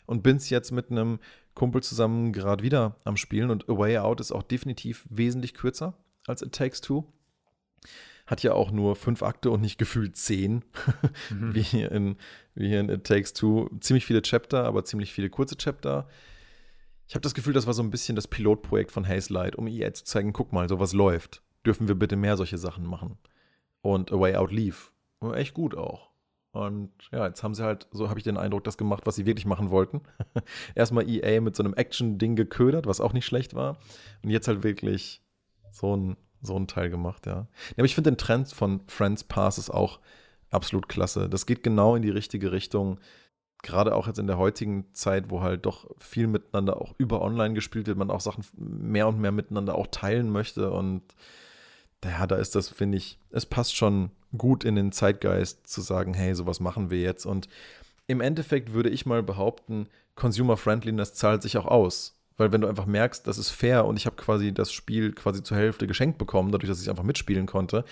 und bin es jetzt mit einem Kumpel zusammen gerade wieder am Spielen und A Way Out ist auch definitiv wesentlich kürzer als It Takes Two. Hat ja auch nur fünf Akte und nicht gefühlt zehn, mhm. wie, hier in, wie hier in It Takes Two. Ziemlich viele Chapter, aber ziemlich viele kurze Chapter. Ich habe das Gefühl, das war so ein bisschen das Pilotprojekt von Haze Light, um EA zu zeigen, guck mal, sowas läuft. Dürfen wir bitte mehr solche Sachen machen? Und A Way Out lief. Echt gut auch. Und ja, jetzt haben sie halt, so habe ich den Eindruck, das gemacht, was sie wirklich machen wollten. Erstmal EA mit so einem Action-Ding geködert, was auch nicht schlecht war. Und jetzt halt wirklich so ein, so ein Teil gemacht, ja. aber ich finde den Trend von Friends Passes auch absolut klasse. Das geht genau in die richtige Richtung. Gerade auch jetzt in der heutigen Zeit, wo halt doch viel miteinander auch über online gespielt wird, man auch Sachen mehr und mehr miteinander auch teilen möchte. Und ja, da ist das, finde ich, es passt schon gut in den Zeitgeist zu sagen, hey, sowas machen wir jetzt. Und im Endeffekt würde ich mal behaupten, Consumer Friendliness zahlt sich auch aus. Weil wenn du einfach merkst, das ist fair und ich habe quasi das Spiel quasi zur Hälfte geschenkt bekommen, dadurch, dass ich einfach mitspielen konnte,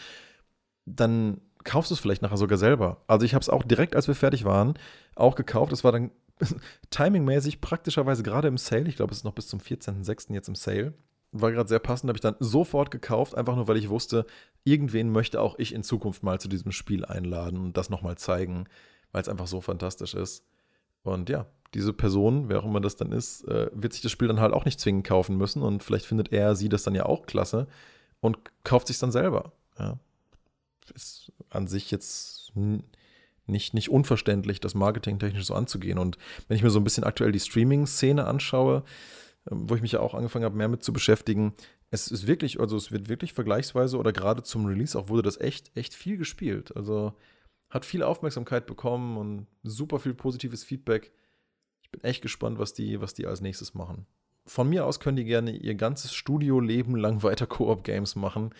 dann kaufst du es vielleicht nachher sogar selber. Also ich habe es auch direkt, als wir fertig waren, auch gekauft. Es war dann timingmäßig praktischerweise gerade im Sale. Ich glaube, es ist noch bis zum 14.06. jetzt im Sale war gerade sehr passend, habe ich dann sofort gekauft, einfach nur weil ich wusste, irgendwen möchte auch ich in Zukunft mal zu diesem Spiel einladen und das nochmal zeigen, weil es einfach so fantastisch ist. Und ja, diese Person, wer auch immer das dann ist, äh, wird sich das Spiel dann halt auch nicht zwingend kaufen müssen und vielleicht findet er, sie das dann ja auch klasse und kauft sich dann selber. Ja. Ist an sich jetzt nicht, nicht unverständlich, das marketingtechnisch so anzugehen. Und wenn ich mir so ein bisschen aktuell die Streaming-Szene anschaue, ähm, wo ich mich ja auch angefangen habe, mehr mit zu beschäftigen. Es ist wirklich, also es wird wirklich vergleichsweise oder gerade zum Release auch wurde das echt, echt viel gespielt. Also hat viel Aufmerksamkeit bekommen und super viel positives Feedback. Ich bin echt gespannt, was die, was die als nächstes machen. Von mir aus können die gerne ihr ganzes Studio-Leben lang weiter Koop-Games machen.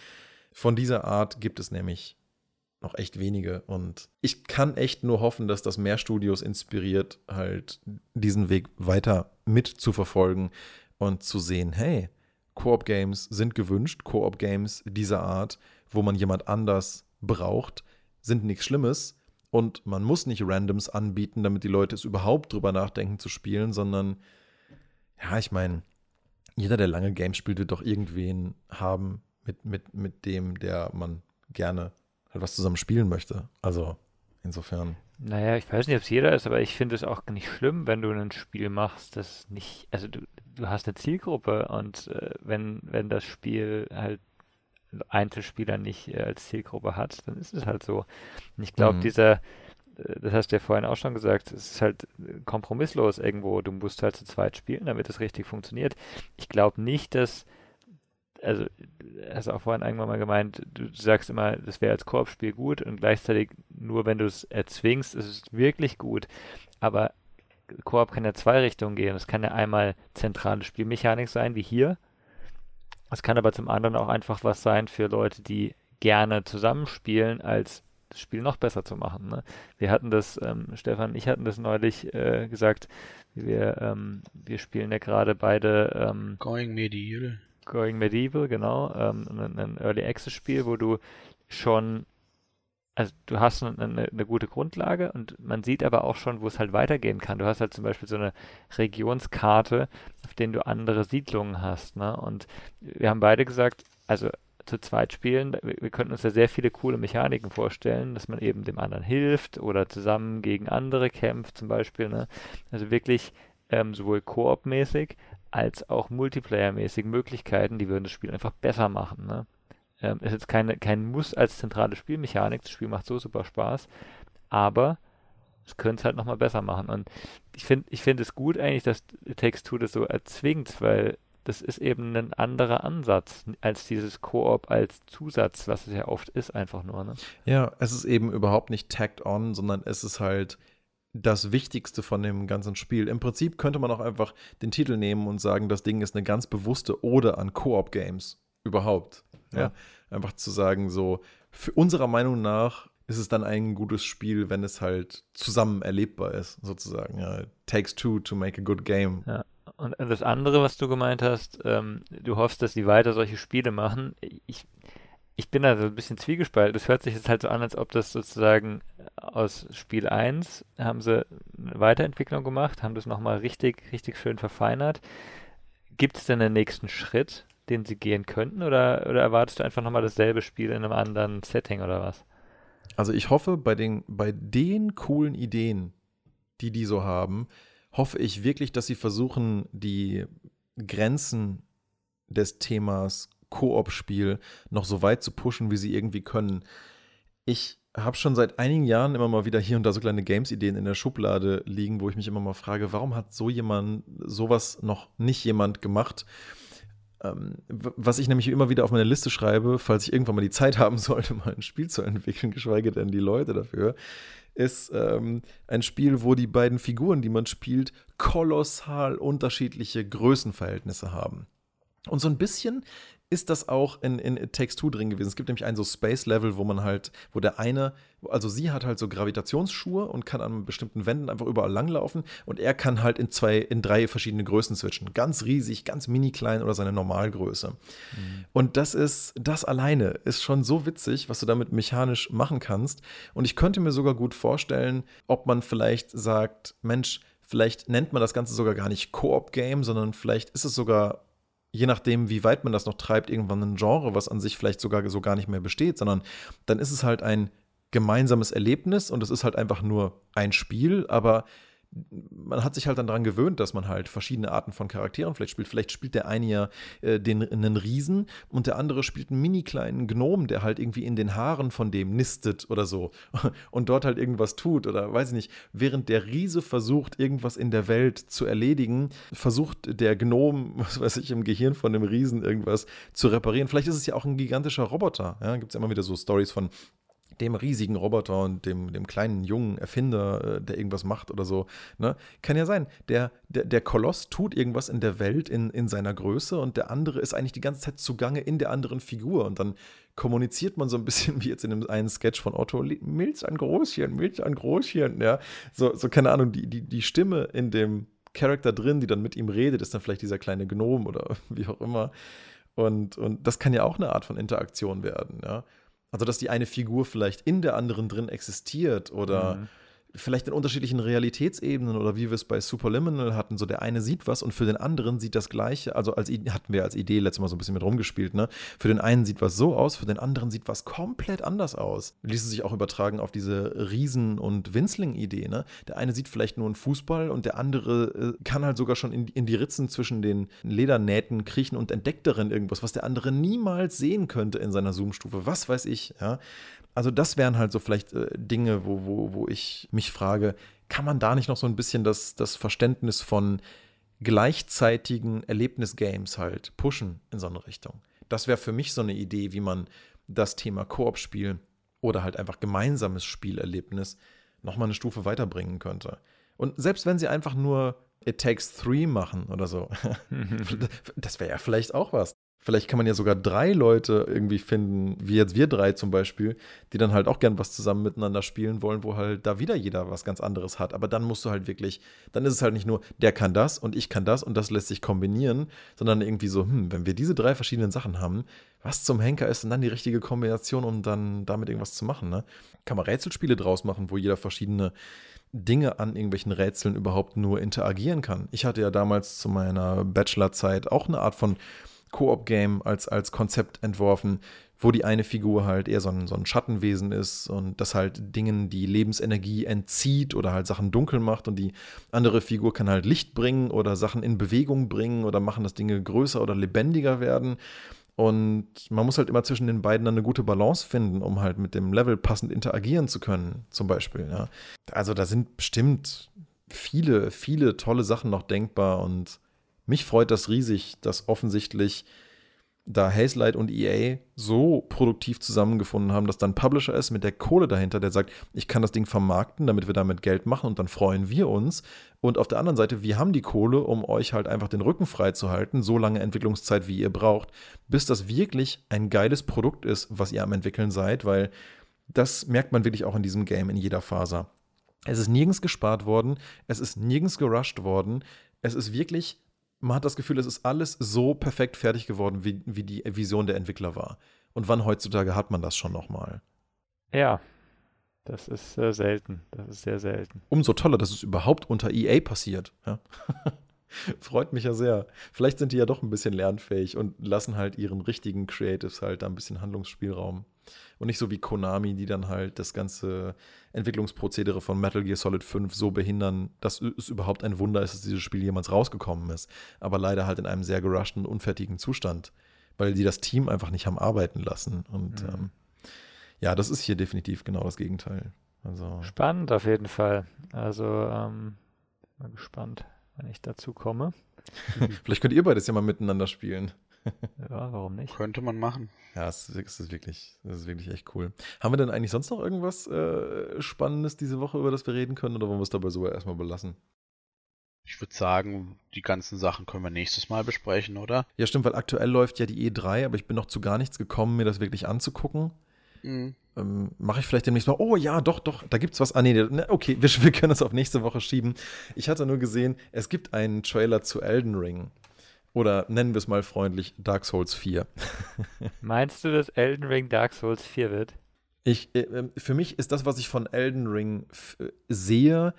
Von dieser Art gibt es nämlich noch echt wenige. Und ich kann echt nur hoffen, dass das mehr Studios inspiriert, halt diesen Weg weiter mitzuverfolgen und zu sehen, hey, Koop-Games sind gewünscht, Koop-Games dieser Art, wo man jemand anders braucht, sind nichts Schlimmes. Und man muss nicht Randoms anbieten, damit die Leute es überhaupt drüber nachdenken zu spielen, sondern, ja, ich meine, jeder, der lange Games spielt, wird doch irgendwen haben, mit, mit, mit dem, der man gerne halt was zusammen spielen möchte. Also insofern. Naja, ich weiß nicht, ob es jeder ist, aber ich finde es auch nicht schlimm, wenn du ein Spiel machst, das nicht, also du, du hast eine Zielgruppe und äh, wenn, wenn das Spiel halt Einzelspieler nicht äh, als Zielgruppe hat, dann ist es halt so. Und ich glaube, mhm. dieser, äh, das hast du ja vorhin auch schon gesagt, es ist halt kompromisslos irgendwo. Du musst halt zu zweit spielen, damit es richtig funktioniert. Ich glaube nicht, dass also hast auch vorhin irgendwann mal gemeint, du sagst immer, das wäre als Korbspiel gut und gleichzeitig nur wenn du es erzwingst, ist es wirklich gut. Aber Koop kann ja zwei Richtungen gehen. Es kann ja einmal zentrale Spielmechanik sein, wie hier. Es kann aber zum anderen auch einfach was sein für Leute, die gerne zusammenspielen, als das Spiel noch besser zu machen. Ne? Wir hatten das, ähm, Stefan und ich hatten das neulich äh, gesagt, wir, ähm, wir spielen ja gerade beide ähm, Going Medieval. Going Medieval, genau, ähm, ein, ein Early Access Spiel, wo du schon, also du hast eine, eine, gute Grundlage und man sieht aber auch schon, wo es halt weitergehen kann. Du hast halt zum Beispiel so eine Regionskarte, auf denen du andere Siedlungen hast, ne? Und wir haben beide gesagt, also zu zweit spielen, wir könnten uns da sehr viele coole Mechaniken vorstellen, dass man eben dem anderen hilft oder zusammen gegen andere kämpft zum Beispiel, ne? Also wirklich ähm, sowohl koop-mäßig als auch multiplayer-mäßigen Möglichkeiten, die würden das Spiel einfach besser machen. Ne? Ähm, ist jetzt keine, kein Muss als zentrale Spielmechanik, das Spiel macht so super Spaß, aber es könnte es halt nochmal besser machen. Und ich finde ich find es gut eigentlich, dass Takes Two das so erzwingt, weil das ist eben ein anderer Ansatz als dieses Koop als Zusatz, was es ja oft ist, einfach nur. Ne? Ja, es ist eben überhaupt nicht tagged on, sondern es ist halt das Wichtigste von dem ganzen Spiel. Im Prinzip könnte man auch einfach den Titel nehmen und sagen, das Ding ist eine ganz bewusste Ode an Koop-Games überhaupt. Ja. ja. Einfach zu sagen, so, für unserer Meinung nach ist es dann ein gutes Spiel, wenn es halt zusammen erlebbar ist, sozusagen. Ja, takes two to make a good game. Ja. Und das andere, was du gemeint hast, ähm, du hoffst, dass sie weiter solche Spiele machen. Ich, ich bin da so ein bisschen zwiegespalten. Das hört sich jetzt halt so an, als ob das sozusagen aus Spiel 1 haben sie eine Weiterentwicklung gemacht, haben das nochmal richtig, richtig schön verfeinert. Gibt es denn einen nächsten Schritt, den sie gehen könnten oder, oder erwartest du einfach nochmal dasselbe Spiel in einem anderen Setting oder was? Also ich hoffe, bei den, bei den coolen Ideen, die die so haben, hoffe ich wirklich, dass sie versuchen, die Grenzen des Themas Koop-Spiel noch so weit zu pushen, wie sie irgendwie können. Ich habe schon seit einigen Jahren immer mal wieder hier und da so kleine Games-Ideen in der Schublade liegen, wo ich mich immer mal frage, warum hat so jemand sowas noch nicht jemand gemacht? Ähm, was ich nämlich immer wieder auf meine Liste schreibe, falls ich irgendwann mal die Zeit haben sollte, mal ein Spiel zu entwickeln, geschweige denn die Leute dafür, ist ähm, ein Spiel, wo die beiden Figuren, die man spielt, kolossal unterschiedliche Größenverhältnisse haben. Und so ein bisschen ist das auch in, in It Takes Two drin gewesen. Es gibt nämlich ein so Space-Level, wo man halt, wo der eine, also sie hat halt so Gravitationsschuhe und kann an bestimmten Wänden einfach überall langlaufen und er kann halt in zwei, in drei verschiedene Größen switchen. Ganz riesig, ganz mini klein oder seine Normalgröße. Mhm. Und das ist, das alleine ist schon so witzig, was du damit mechanisch machen kannst. Und ich könnte mir sogar gut vorstellen, ob man vielleicht sagt, Mensch, Vielleicht nennt man das Ganze sogar gar nicht Koop-Game, sondern vielleicht ist es sogar je nachdem, wie weit man das noch treibt, irgendwann ein Genre, was an sich vielleicht sogar so gar nicht mehr besteht, sondern dann ist es halt ein gemeinsames Erlebnis und es ist halt einfach nur ein Spiel, aber man hat sich halt dann daran gewöhnt, dass man halt verschiedene Arten von Charakteren vielleicht spielt. Vielleicht spielt der eine ja äh, den, einen Riesen und der andere spielt einen mini kleinen Gnom, der halt irgendwie in den Haaren von dem nistet oder so und dort halt irgendwas tut oder weiß ich nicht. Während der Riese versucht, irgendwas in der Welt zu erledigen, versucht der Gnom, was weiß ich, im Gehirn von dem Riesen irgendwas zu reparieren. Vielleicht ist es ja auch ein gigantischer Roboter. Ja, gibt es immer wieder so Stories von dem riesigen Roboter und dem, dem kleinen jungen Erfinder, äh, der irgendwas macht oder so. Ne? Kann ja sein. Der, der, der Koloss tut irgendwas in der Welt in, in seiner Größe und der andere ist eigentlich die ganze Zeit zugange in der anderen Figur. Und dann kommuniziert man so ein bisschen wie jetzt in dem einen Sketch von Otto, Milz an Großchen, Milz an Großchen, ja. So, so keine Ahnung, die, die, die Stimme in dem Charakter drin, die dann mit ihm redet, ist dann vielleicht dieser kleine Gnom oder wie auch immer. Und, und das kann ja auch eine Art von Interaktion werden, ja. Also, dass die eine Figur vielleicht in der anderen drin existiert oder mhm vielleicht in unterschiedlichen Realitätsebenen oder wie wir es bei Superliminal hatten, so der eine sieht was und für den anderen sieht das gleiche, also als hatten wir als Idee letztes Mal so ein bisschen mit rumgespielt, ne? Für den einen sieht was so aus, für den anderen sieht was komplett anders aus. Ließe sich auch übertragen auf diese Riesen- und Winzling-Idee, ne? Der eine sieht vielleicht nur einen Fußball und der andere äh, kann halt sogar schon in, in die Ritzen zwischen den Ledernähten kriechen und entdeckt darin irgendwas, was der andere niemals sehen könnte in seiner Zoom-Stufe. Was weiß ich, ja? Also das wären halt so vielleicht äh, Dinge, wo, wo, wo ich mich frage, kann man da nicht noch so ein bisschen das, das Verständnis von gleichzeitigen Erlebnisgames halt pushen in so eine Richtung? Das wäre für mich so eine Idee, wie man das Thema Koop-Spiel oder halt einfach gemeinsames Spielerlebnis nochmal eine Stufe weiterbringen könnte. Und selbst wenn sie einfach nur It Takes Three machen oder so, das wäre ja vielleicht auch was. Vielleicht kann man ja sogar drei Leute irgendwie finden, wie jetzt wir drei zum Beispiel, die dann halt auch gern was zusammen miteinander spielen wollen, wo halt da wieder jeder was ganz anderes hat. Aber dann musst du halt wirklich, dann ist es halt nicht nur, der kann das und ich kann das und das lässt sich kombinieren, sondern irgendwie so, hm, wenn wir diese drei verschiedenen Sachen haben, was zum Henker ist denn dann die richtige Kombination, um dann damit irgendwas zu machen, ne? Kann man Rätselspiele draus machen, wo jeder verschiedene Dinge an irgendwelchen Rätseln überhaupt nur interagieren kann. Ich hatte ja damals zu meiner Bachelorzeit auch eine Art von Koop-Game als, als Konzept entworfen, wo die eine Figur halt eher so ein, so ein Schattenwesen ist und das halt Dingen die Lebensenergie entzieht oder halt Sachen dunkel macht und die andere Figur kann halt Licht bringen oder Sachen in Bewegung bringen oder machen, dass Dinge größer oder lebendiger werden. Und man muss halt immer zwischen den beiden dann eine gute Balance finden, um halt mit dem Level passend interagieren zu können, zum Beispiel. Ja. Also da sind bestimmt viele, viele tolle Sachen noch denkbar und mich freut das riesig, dass offensichtlich da Hazelight und EA so produktiv zusammengefunden haben, dass dann Publisher ist mit der Kohle dahinter, der sagt, ich kann das Ding vermarkten, damit wir damit Geld machen und dann freuen wir uns. Und auf der anderen Seite, wir haben die Kohle, um euch halt einfach den Rücken frei zu halten, so lange Entwicklungszeit, wie ihr braucht, bis das wirklich ein geiles Produkt ist, was ihr am entwickeln seid, weil das merkt man wirklich auch in diesem Game in jeder Faser. Es ist nirgends gespart worden, es ist nirgends gerusht worden, es ist wirklich man hat das Gefühl, es ist alles so perfekt fertig geworden, wie, wie die Vision der Entwickler war. Und wann heutzutage hat man das schon nochmal? Ja, das ist äh, selten. Das ist sehr selten. Umso toller, dass es überhaupt unter EA passiert. Ja? Freut mich ja sehr. Vielleicht sind die ja doch ein bisschen lernfähig und lassen halt ihren richtigen Creatives halt da ein bisschen Handlungsspielraum. Und nicht so wie Konami, die dann halt das ganze Entwicklungsprozedere von Metal Gear Solid 5 so behindern, dass es überhaupt ein Wunder ist, dass dieses Spiel jemals rausgekommen ist. Aber leider halt in einem sehr gerushten, unfertigen Zustand, weil die das Team einfach nicht haben arbeiten lassen. Und mhm. ähm, Ja, das ist hier definitiv genau das Gegenteil. Also. Spannend auf jeden Fall. Also, ähm, mal gespannt, wenn ich dazu komme. Vielleicht könnt ihr beides ja mal miteinander spielen. Ja, warum nicht? Könnte man machen. Ja, es ist, wirklich, es ist wirklich echt cool. Haben wir denn eigentlich sonst noch irgendwas äh, Spannendes diese Woche, über das wir reden können, oder wollen wir es dabei so erstmal belassen? Ich würde sagen, die ganzen Sachen können wir nächstes Mal besprechen, oder? Ja, stimmt, weil aktuell läuft ja die E3, aber ich bin noch zu gar nichts gekommen, mir das wirklich anzugucken. Mhm. Ähm, Mache ich vielleicht demnächst mal. Oh ja, doch, doch, da gibt's was. Ah, nee, ne, okay, wir, wir können es auf nächste Woche schieben. Ich hatte nur gesehen, es gibt einen Trailer zu Elden Ring. Oder nennen wir es mal freundlich Dark Souls 4. Meinst du, dass Elden Ring Dark Souls 4 wird? Ich, äh, ähm, für mich ist das, was ich von Elden Ring sehe,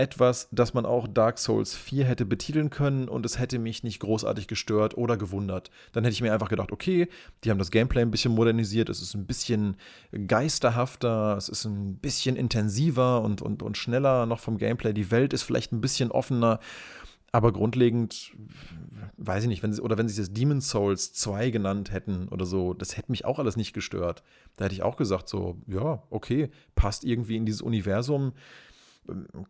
etwas, das man auch Dark Souls 4 hätte betiteln können und es hätte mich nicht großartig gestört oder gewundert. Dann hätte ich mir einfach gedacht, okay, die haben das Gameplay ein bisschen modernisiert, es ist ein bisschen geisterhafter, es ist ein bisschen intensiver und, und, und schneller noch vom Gameplay. Die Welt ist vielleicht ein bisschen offener. Aber grundlegend, weiß ich nicht, wenn sie, oder wenn sie das Demon Souls 2 genannt hätten oder so, das hätte mich auch alles nicht gestört. Da hätte ich auch gesagt, so, ja, okay, passt irgendwie in dieses Universum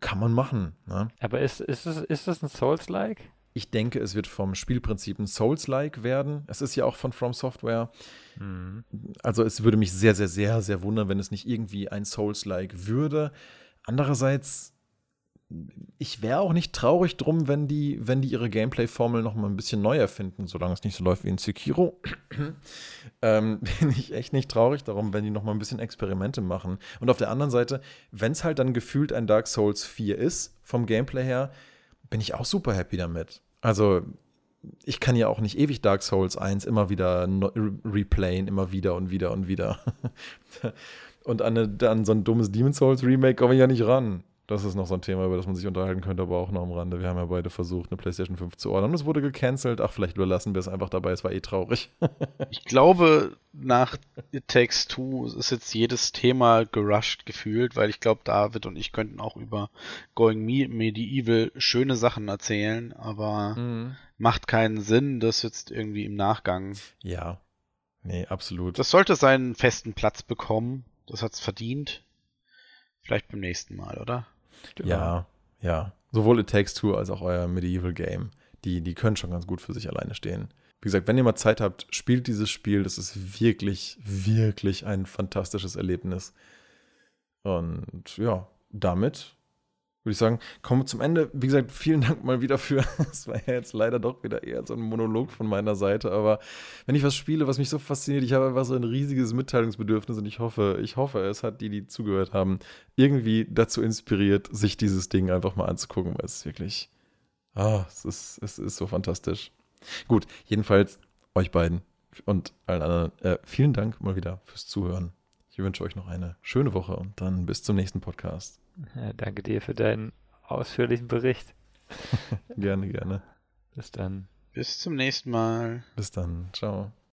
kann man machen. Ne? Aber ist, ist, es, ist das ein Souls-like? Ich denke, es wird vom Spielprinzip ein Souls-like werden. Es ist ja auch von From Software. Mhm. Also es würde mich sehr, sehr, sehr, sehr wundern, wenn es nicht irgendwie ein Souls-like würde. Andererseits ich wäre auch nicht traurig drum, wenn die, wenn die ihre Gameplay-Formel noch mal ein bisschen neu erfinden, solange es nicht so läuft wie in Sekiro. ähm, bin ich echt nicht traurig darum, wenn die noch mal ein bisschen Experimente machen. Und auf der anderen Seite, wenn es halt dann gefühlt ein Dark Souls 4 ist, vom Gameplay her, bin ich auch super happy damit. Also, ich kann ja auch nicht ewig Dark Souls 1 immer wieder replayen, immer wieder und wieder und wieder. und an, eine, an so ein dummes Demon Souls Remake komme ich ja nicht ran. Das ist noch so ein Thema, über das man sich unterhalten könnte, aber auch noch am Rande. Wir haben ja beide versucht, eine PlayStation 5 zu ordern. Es wurde gecancelt. Ach, vielleicht überlassen wir es einfach dabei. Es war eh traurig. ich glaube, nach It Takes Two ist jetzt jedes Thema gerusht gefühlt, weil ich glaube, David und ich könnten auch über Going Medieval schöne Sachen erzählen, aber mhm. macht keinen Sinn, das jetzt irgendwie im Nachgang. Ja. Nee, absolut. Das sollte seinen festen Platz bekommen. Das hat's verdient. Vielleicht beim nächsten Mal, oder? Genau. Ja, ja. Sowohl It Takes Two als auch euer Medieval Game. Die, die können schon ganz gut für sich alleine stehen. Wie gesagt, wenn ihr mal Zeit habt, spielt dieses Spiel. Das ist wirklich, wirklich ein fantastisches Erlebnis. Und ja, damit würde ich sagen, kommen wir zum Ende. Wie gesagt, vielen Dank mal wieder für. Es war ja jetzt leider doch wieder eher so ein Monolog von meiner Seite, aber wenn ich was spiele, was mich so fasziniert, ich habe einfach so ein riesiges Mitteilungsbedürfnis und ich hoffe, ich hoffe, es hat die, die zugehört haben, irgendwie dazu inspiriert, sich dieses Ding einfach mal anzugucken, weil es wirklich. Ah, es ist, es ist so fantastisch. Gut, jedenfalls euch beiden und allen anderen, äh, vielen Dank mal wieder fürs Zuhören. Ich wünsche euch noch eine schöne Woche und dann bis zum nächsten Podcast. Ja, danke dir für deinen ausführlichen Bericht. gerne, gerne. Bis dann. Bis zum nächsten Mal. Bis dann. Ciao.